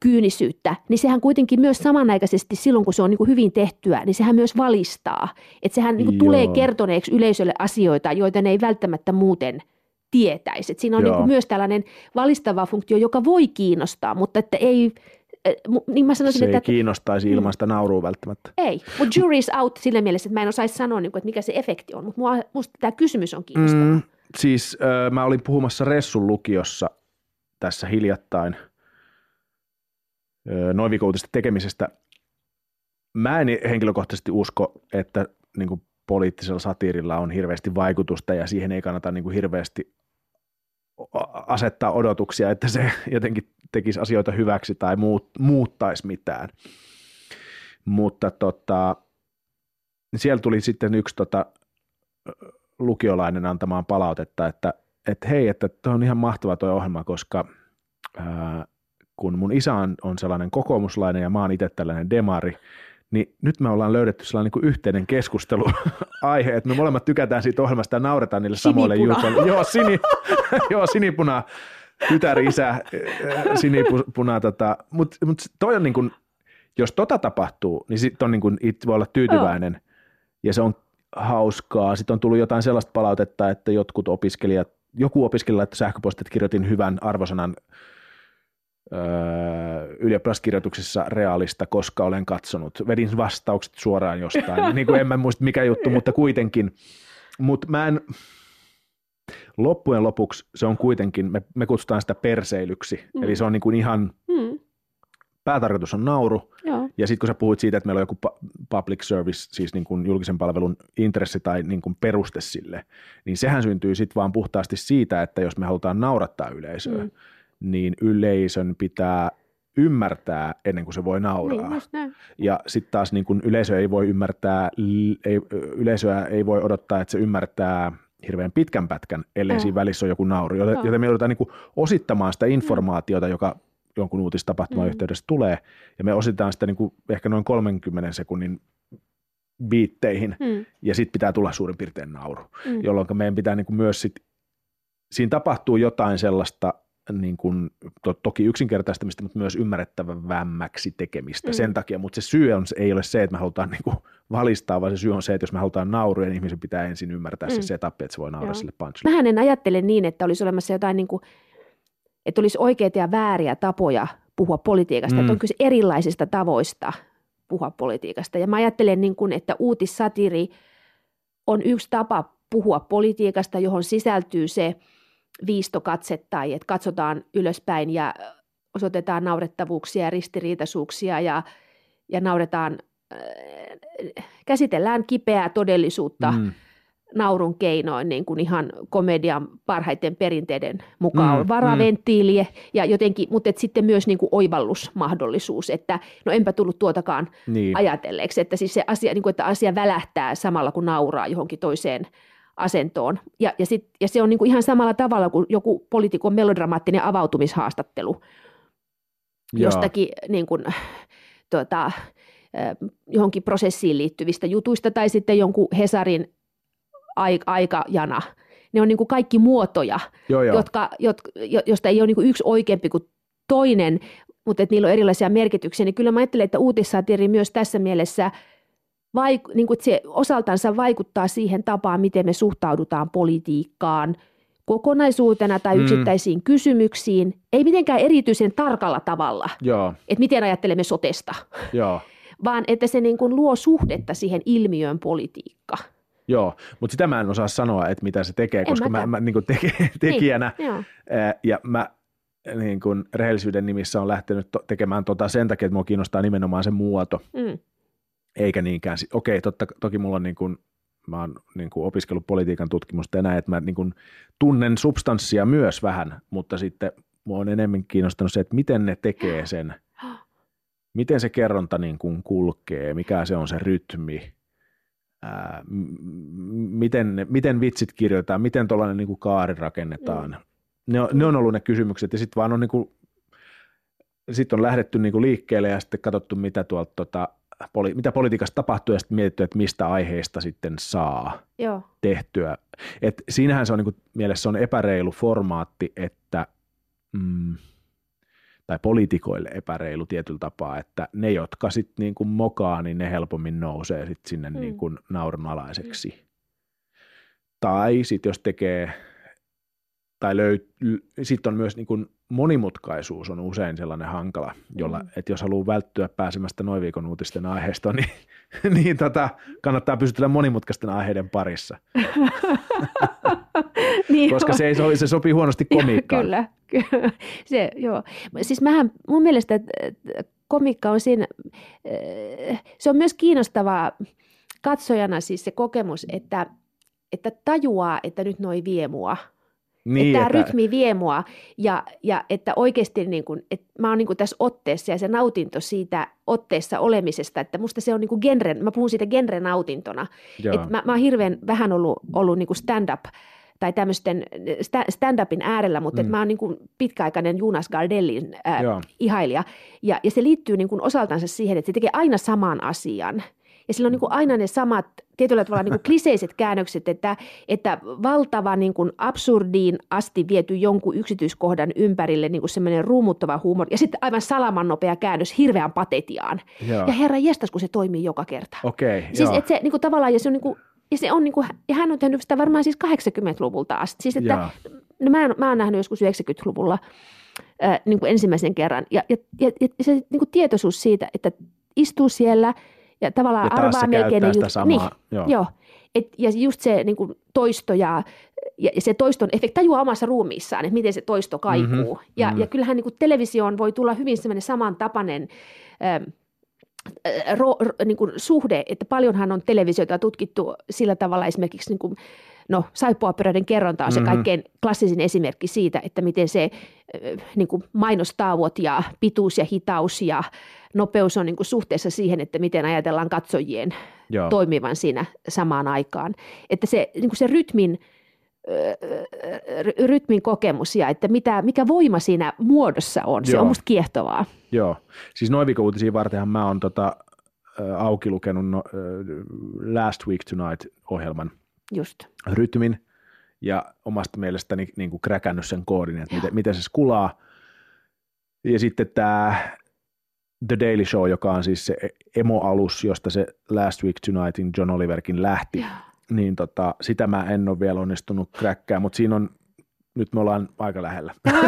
kyynisyyttä, niin sehän kuitenkin myös samanaikaisesti silloin, kun se on niin kuin hyvin tehtyä, niin sehän myös valistaa. Että sehän niin kuin tulee kertoneeksi yleisölle asioita, joita ne ei välttämättä muuten tietäisi. Et siinä on niin kuin myös tällainen valistava funktio, joka voi kiinnostaa, mutta että ei, niin mä sanoisin, se että, ei kiinnostaisi ilman sitä naurua välttämättä. Ei, mutta jury's out sillä mielessä, että mä en osaisi sanoa, niin kuin, että mikä se efekti on, mutta minusta tämä kysymys on kiinnostava. Mm, siis äh, mä olin puhumassa Ressun lukiossa tässä hiljattain – noin tekemisestä. Mä en henkilökohtaisesti usko, että niin kuin poliittisella satiirilla on hirveästi vaikutusta ja siihen ei kannata niin kuin hirveästi asettaa odotuksia, että se jotenkin tekisi asioita hyväksi tai muut, muuttaisi mitään. Mutta tota, siellä tuli sitten yksi tota, lukiolainen antamaan palautetta, että, että hei, että tuo on ihan mahtava tuo ohjelma, koska ää, kun mun isä on, on sellainen kokoomuslainen ja mä oon itse tällainen demari, niin nyt me ollaan löydetty sellainen niin yhteinen keskusteluaihe, että me molemmat tykätään siitä ohjelmasta ja nauretaan niille samoille jutuille. Joo, sini, joo, sinipuna, tytär, isä, sinipuna, tota, mutta mut toi on niin kuin, jos tota tapahtuu, niin sitten on niin kuin, itse voi olla tyytyväinen oh. ja se on hauskaa. Sitten on tullut jotain sellaista palautetta, että jotkut opiskelijat, joku opiskelija laittoi sähköpostit, että kirjoitin hyvän arvosanan öö, ylioppilaskirjoituksissa realista, koska olen katsonut. Vedin vastaukset suoraan jostain. niin kuin en mä muista mikä juttu, mutta kuitenkin. Mutta mä en, loppujen lopuksi se on kuitenkin, me, me kutsutaan sitä perseilyksi, mm. eli se on niin kuin ihan, mm. päätarkoitus on nauru, Joo. ja sitten kun sä puhuit siitä, että meillä on joku public service, siis niin kuin julkisen palvelun intressi tai niin kuin peruste sille, niin sehän syntyy sitten vaan puhtaasti siitä, että jos me halutaan naurattaa yleisöä, mm niin yleisön pitää ymmärtää ennen kuin se voi nauraa. Niin, ja sitten taas niin kun yleisö ei voi ymmärtää, ei, yleisöä ei voi odottaa, että se ymmärtää hirveän pitkän pätkän, ellei mm. siinä välissä ole joku nauru. Joten, joten me joudutaan niin osittamaan sitä informaatiota, joka jonkun uutistapahtuman mm. yhteydessä tulee, ja me ositaan sitä niin kuin ehkä noin 30 sekunnin viitteihin, mm. ja sitten pitää tulla suurin piirtein nauru, mm. jolloin meidän pitää niin kuin myös sit, siinä tapahtuu jotain sellaista, niin kuin, to, toki yksinkertaistamista, mutta myös ymmärrettävämmäksi tekemistä mm. sen takia, mutta se syy on, se ei ole se, että me halutaan niin kuin valistaa, vaan se syy on se, että jos me halutaan nauruja, niin ihmisen pitää ensin ymmärtää mm. se setup, että se voi nauraa Joo. sille punchille. Mähän en ajattele niin, että olisi olemassa jotain, niin kuin, että olisi oikeita ja vääriä tapoja puhua politiikasta, mm. että on kyse erilaisista tavoista puhua politiikasta. Ja mä ajattelen, niin kuin, että uutissatiri on yksi tapa puhua politiikasta, johon sisältyy se – viistokatse tai että katsotaan ylöspäin ja osoitetaan naurettavuuksia ja ristiriitaisuuksia ja, ja nauretaan, äh, käsitellään kipeää todellisuutta mm. naurun keinoin niin kuin ihan komedian parhaiten perinteiden mukaan. Mm, Varaventtiili mm. ja jotenkin, mutta et sitten myös niin kuin oivallusmahdollisuus, että no enpä tullut tuotakaan niin. ajatelleeksi, että siis se asia, niin kuin, että asia välähtää samalla kun nauraa johonkin toiseen asentoon. Ja, ja, sit, ja se on niin kuin ihan samalla tavalla kuin joku poliitikon melodramaattinen avautumishaastattelu Joo. jostakin niin kuin, tuota, johonkin prosessiin liittyvistä jutuista tai sitten jonkun Hesarin aikajana. Ne on niin kuin kaikki muotoja, joo, joo. Jotka, jotka, josta ei ole niin kuin yksi oikeampi kuin toinen, mutta että niillä on erilaisia merkityksiä. Niin kyllä mä ajattelen, että uutissatiri myös tässä mielessä – vaik- niin kuin se osaltansa vaikuttaa siihen tapaan, miten me suhtaudutaan politiikkaan kokonaisuutena tai mm. yksittäisiin kysymyksiin, ei mitenkään erityisen tarkalla tavalla, Joo. että miten ajattelemme sotesta, Joo. vaan että se niin kuin luo suhdetta siihen ilmiöön politiikka. Joo, mutta sitä mä en osaa sanoa, että mitä se tekee, en koska mä, mä, mä niin kuin teke, tekijänä niin, ää, ja mä niin kuin rehellisyyden nimissä on lähtenyt to- tekemään tota sen takia, että mua kiinnostaa nimenomaan se muoto. Mm eikä niinkään, okei, totta, toki mulla on niin kuin, mä oon niin kuin opiskellut politiikan tutkimusta ja näin, että mä niin kuin tunnen substanssia myös vähän, mutta sitten mua on enemmän kiinnostanut se, että miten ne tekee sen, miten se kerronta niin kuin kulkee, mikä se on se rytmi, ää, miten, miten vitsit kirjoitetaan, miten tuollainen niin kuin kaari rakennetaan. Mm. Ne, on, ne on ollut ne kysymykset ja sitten vaan on niin kuin, sit on lähdetty niin kuin liikkeelle ja sitten katsottu, mitä tuolta tota, poli, mitä politiikassa tapahtuu ja sitten mietitty, että mistä aiheesta sitten saa Joo. tehtyä. Et siinähän se on niin kuin, mielessä on epäreilu formaatti, että mm, tai poliitikoille epäreilu tietyllä tapaa, että ne, jotka sitten niin kuin mokaa, niin ne helpommin nousee sit sinne mm. niin kuin naurunalaiseksi. Mm. Tai sitten jos tekee, tai löy- sitten on myös niin kuin monimutkaisuus on usein sellainen hankala, jolla, mm. että jos haluaa välttyä pääsemästä noin viikon uutisten aiheesta, niin, niin tota, kannattaa pysytellä monimutkaisten aiheiden parissa. niin Koska se, ei, se sopii huonosti komiikkaan. Kyllä, kyllä. Se, joo. Siis mähän, mun mielestä komikka on siinä, eh, se on myös kiinnostavaa katsojana siis se kokemus, että, että tajuaa, että nyt noi vie mua – Niin, että tämä rytmi vie mua ja, ja että oikeasti niin kuin, että mä oon niin kuin tässä otteessa ja se nautinto siitä otteessa olemisesta, että musta se on niin kuin genre, mä puhun siitä genre-nautintona. Että mä, mä oon hirveän vähän ollut, ollut niin kuin stand-up tai tämmöisten stand-upin äärellä, mutta mm. mä oon niin kuin pitkäaikainen Jonas Gardellin äh, ihailija. Ja, ja se liittyy niin kuin osaltansa siihen, että se tekee aina saman asian – ja sillä on niin kuin aina ne samat tietyllä tavalla niin kuin kliseiset käännökset, että, että valtava niin kuin absurdiin asti viety jonkun yksityiskohdan ympärille niin kuin semmoinen ruumuttava huumori ja sitten aivan salaman nopea käännös hirveän patetiaan. Joo. Ja herra jestas, kun se toimii joka kerta. Okei, siis että se niin kuin tavallaan, ja se on niin kuin, ja, se on niin kuin, ja hän on tehnyt sitä varmaan siis 80-luvulta asti. Siis että, no mä, mä oon nähnyt joskus 90-luvulla äh, niin kuin ensimmäisen kerran. Ja, ja, ja, ja se niin kuin tietoisuus siitä, että istuu siellä – ja tavallaan ja arvaa melkein ne jutut. Samaa. Niin, joo. joo. Et, ja just se niin kuin toisto ja, ja se toiston efekti tajuaa omassa ruumiissaan, että miten se toisto kaikuu. Mm-hmm, ja, mm-hmm. ja kyllähän niin kuin televisioon voi tulla hyvin semmoinen samantapainen ähm, äh, ro, ro, niin kuin suhde, että paljonhan on televisiota tutkittu sillä tavalla esimerkiksi niin kuin, no saippuapyöräiden kerronta on se mm-hmm. kaikkein klassisin esimerkki siitä, että miten se niin kuin mainostaavot ja pituus ja hitaus ja nopeus on niin kuin suhteessa siihen, että miten ajatellaan katsojien Joo. toimivan siinä samaan aikaan. Että se, niin kuin se rytmin, rytmin kokemus ja että mitä, mikä voima siinä muodossa on, Joo. se on musta kiehtovaa. Joo, siis noin uutisia vartenhan mä oon tota, auki lukenut no, Last Week Tonight-ohjelman Just. rytmin ja omasta mielestäni niin kuin kräkännyt sen koodin, että miten, miten se skulaa. Ja sitten tämä The Daily Show, joka on siis se emo-alus, josta se Last Week Tonight'in John Oliverkin lähti, yeah. niin tota, sitä mä en ole vielä onnistunut kräkkää, mutta siinä on nyt me ollaan aika lähellä.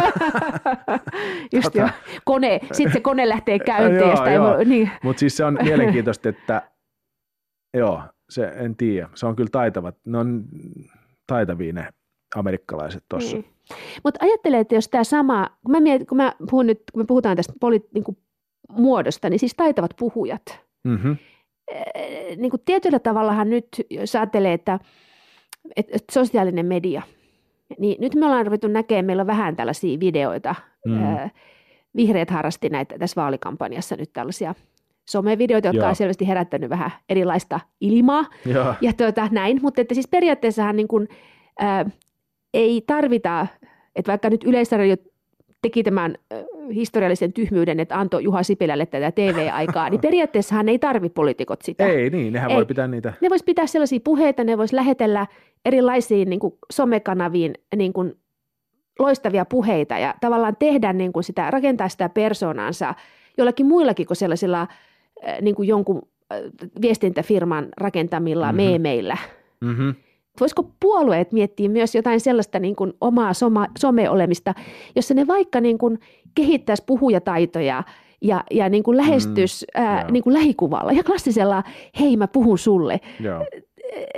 Just tota, jo. Kone, sitten se kone lähtee käyntiin. joo, joo. Niin. Mutta siis se on mielenkiintoista, että joo, se en tiedä. Se on kyllä taitavat. Ne on taitavia ne amerikkalaiset tuossa. Niin. Mutta ajattele, että jos tämä sama, kun mä, mietin, kun mä puhun nyt, kun me puhutaan tästä poli, niin kuin muodosta, niin siis taitavat puhujat. Mm-hmm. Niin kuin tietyllä tavallahan nyt, jos ajattelee, että, että sosiaalinen media, niin nyt me ollaan ruvettu näkemään, meillä on vähän tällaisia videoita. Mm-hmm. Vihreät harrasti näitä tässä vaalikampanjassa nyt tällaisia somevideoita, jotka Joo. on selvästi herättänyt vähän erilaista ilmaa Joo. ja tuota, näin, mutta että siis periaatteessahan niin kuin, ää, ei tarvita, että vaikka nyt Yleisradio teki tämän historiallisen tyhmyyden, että antoi Juha Sipilälle tätä TV-aikaa, niin periaatteessahan ei tarvi poliitikot sitä. Ei niin, nehän ei. voi pitää niitä. Ne vois pitää sellaisia puheita, ne vois lähetellä erilaisiin niin kuin somekanaviin niin kuin loistavia puheita ja tavallaan tehdä niin kuin sitä, rakentaa sitä persoonansa jollakin muillakin kuin sellaisilla niin kuin jonkun viestintäfirman rakentamilla mm-hmm. meemeillä. Mm-hmm voisiko puolueet miettiä myös jotain sellaista niin kuin omaa soma, some-olemista, jossa ne vaikka niin kuin kehittäisi puhujataitoja ja, ja niin kuin lähestys mm, ää, niin kuin lähikuvalla ja klassisella hei mä puhun sulle. Yeah.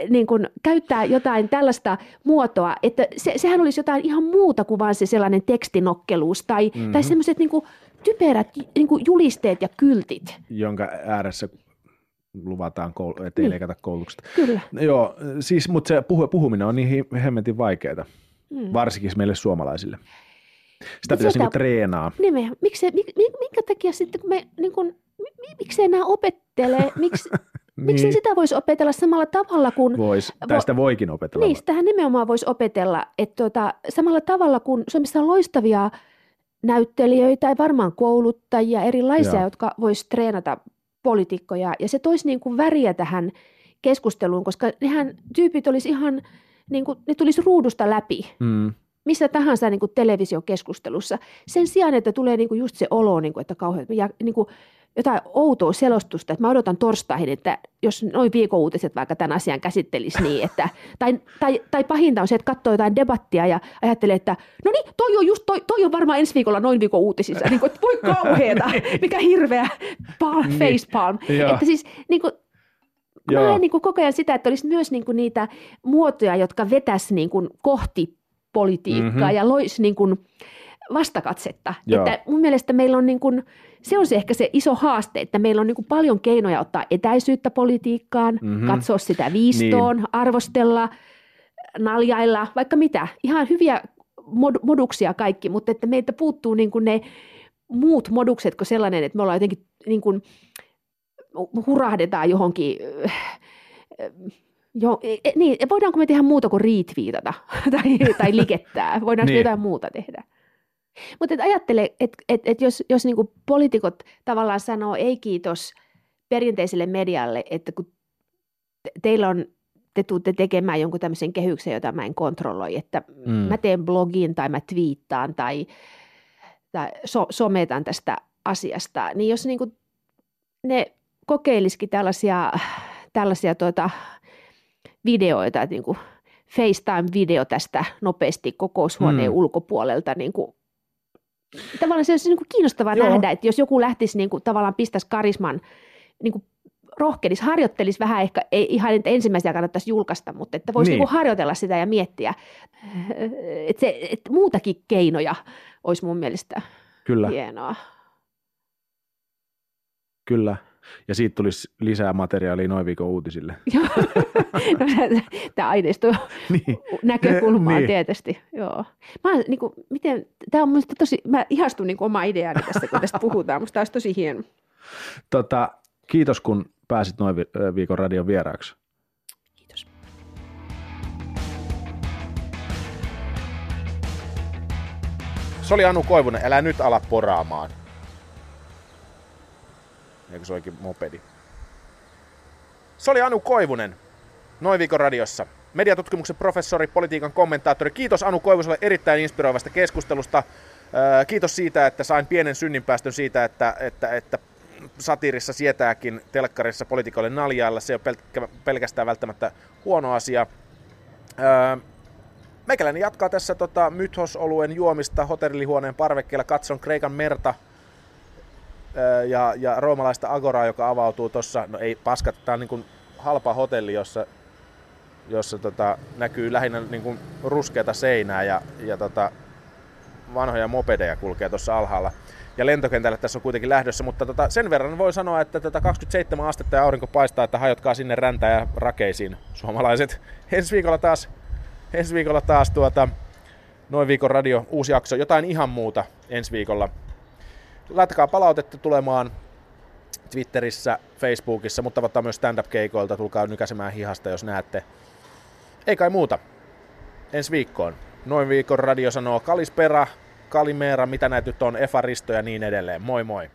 Niin kuin käyttää jotain tällaista muotoa, että se, sehän olisi jotain ihan muuta kuin vain se sellainen tekstinokkeluus tai, mm-hmm. tai semmoiset niin kuin typerät niin kuin julisteet ja kyltit. Jonka ääressä luvataan, koul- ettei niin. leikata koulutuksesta. Kyllä. Joo, siis, mutta se puhu- puhuminen on niin hemmetin vaikeaa, mm. varsinkin meille suomalaisille. Sitä pitäisi niinku treenaa. Niin, miksi, minkä takia sitten, kun me, niin kun, miksi enää opettele, miksi, niin. miksi sitä voisi opetella samalla tavalla kuin... Vois, tai vo, sitä voikin opetella. Niin, sitähän nimenomaan voisi opetella, että tuota, samalla tavalla kuin Suomessa on loistavia näyttelijöitä ja varmaan kouluttajia, erilaisia, Joo. jotka voisi treenata poliitikkoja ja se toisi niin kuin väriä tähän keskusteluun, koska nehän tyypit olisi ihan, niin kuin, ne tulisi ruudusta läpi. Mm. Missä tahansa niin kuin televisiokeskustelussa. Sen sijaan, että tulee niin kuin just se olo, niin kuin, että kauhean, ja niin kuin, jotain outoa selostusta, että mä odotan torstaihin, että jos noin uutiset vaikka tämän asian käsittelisi niin, että, tai, tai, tai pahinta on se, että katsoo jotain debattia ja ajattelee, että no niin, toi on just, toi, toi on varmaan ensi viikolla noin viikon uutisissa, niin kuin, että voi kauheeta, mikä hirveä palm, niin. face palm. Että siis niin kuin, Mä näen niin kuin koko ajan sitä, että olisi myös niin kuin niitä muotoja, jotka vetäisi niin kuin kohti politiikkaa mm-hmm. ja loisi niin kuin vastakatsetta. Joo. Että mun mielestä meillä on niin kuin, se on se ehkä se iso haaste, että meillä on niin kuin paljon keinoja ottaa etäisyyttä politiikkaan, mm-hmm. katsoa sitä viistoon, niin. arvostella, naljailla, vaikka mitä. Ihan hyviä mod- moduksia kaikki, mutta että meiltä puuttuu niin kuin ne muut modukset kuin sellainen, että me ollaan jotenkin niin kuin, hurahdetaan johonkin Jo, e, e, niin, voidaanko me tehdä muuta kuin retweetata tai, tai likettää? Voidaanko niin. jotain muuta tehdä? Mutta et ajattele, että et, et jos, jos niinku poliitikot tavallaan sanoo ei kiitos perinteiselle medialle, että kun te, teillä on, te tuutte tekemään jonkun tämmöisen kehyksen, jota mä en kontrolloi, että mm. mä teen blogin tai mä twiittaan tai, tai so, sometan tästä asiasta, niin jos niinku ne kokeilisikin tällaisia, tällaisia tuota, videoita, että niin kuin FaceTime-video tästä nopeasti kokoushuoneen mm. ulkopuolelta niin kuin tavallaan se olisi niin kuin kiinnostavaa Joo. nähdä, että jos joku lähtisi niin kuin, tavallaan pistäisi karisman, niin kuin rohkelisi, harjoittelisi vähän ehkä, ei ihan että ensimmäisiä kannattaisi julkaista, mutta että voisi niin. niin harjoitella sitä ja miettiä, että, se, että muutakin keinoja olisi mun mielestä Kyllä. hienoa. Kyllä. Ja siitä tulisi lisää materiaalia noin viikon uutisille. no, tämä aineisto niin. näkökulmaa niin. tietysti. Joo. Mä, niin kuin, miten, tämä on minusta tosi, mä ihastun niin oma ideani tästä, kun tästä puhutaan. Minusta tämä olisi tosi hieno. Tota, kiitos, kun pääsit noin viikon radion vieraaksi. Kiitos. Se oli Anu Koivunen, älä nyt ala poraamaan. Eikö se olikin mopedi? Se oli Anu Koivunen, noin viikon radiossa. Mediatutkimuksen professori, politiikan kommentaattori. Kiitos Anu Koivuselle erittäin inspiroivasta keskustelusta. Kiitos siitä, että sain pienen synninpäästön siitä, että, että, että satiirissa sietääkin telkkarissa poliitikoille naljailla. Se ei ole pelkästään välttämättä huono asia. Meikäläinen jatkaa tässä tota, Mythos-oluen juomista hotellihuoneen parvekkeella. Katson Kreikan merta – ja, ja roomalaista Agoraa, joka avautuu tuossa, no ei paskat, tämä on niin kuin halpa hotelli, jossa, jossa tota, näkyy lähinnä niin kuin ruskeata seinää ja, ja tota, vanhoja mopedeja kulkee tuossa alhaalla. Ja lentokentälle tässä on kuitenkin lähdössä, mutta tota, sen verran voi sanoa, että tota 27 astetta ja aurinko paistaa, että hajotkaa sinne räntään ja rakeisiin suomalaiset. Ensi viikolla taas, ensi viikolla taas tuota, noin viikon radio, uusi jakso, jotain ihan muuta ensi viikolla laittakaa palautetta tulemaan Twitterissä, Facebookissa, mutta tavataan myös stand-up-keikoilta. Tulkaa nykäsemään hihasta, jos näette. Ei kai muuta. Ensi viikkoon. Noin viikon radio sanoo Kalispera, Kalimera, mitä näitä nyt on, Efaristo ja niin edelleen. Moi moi!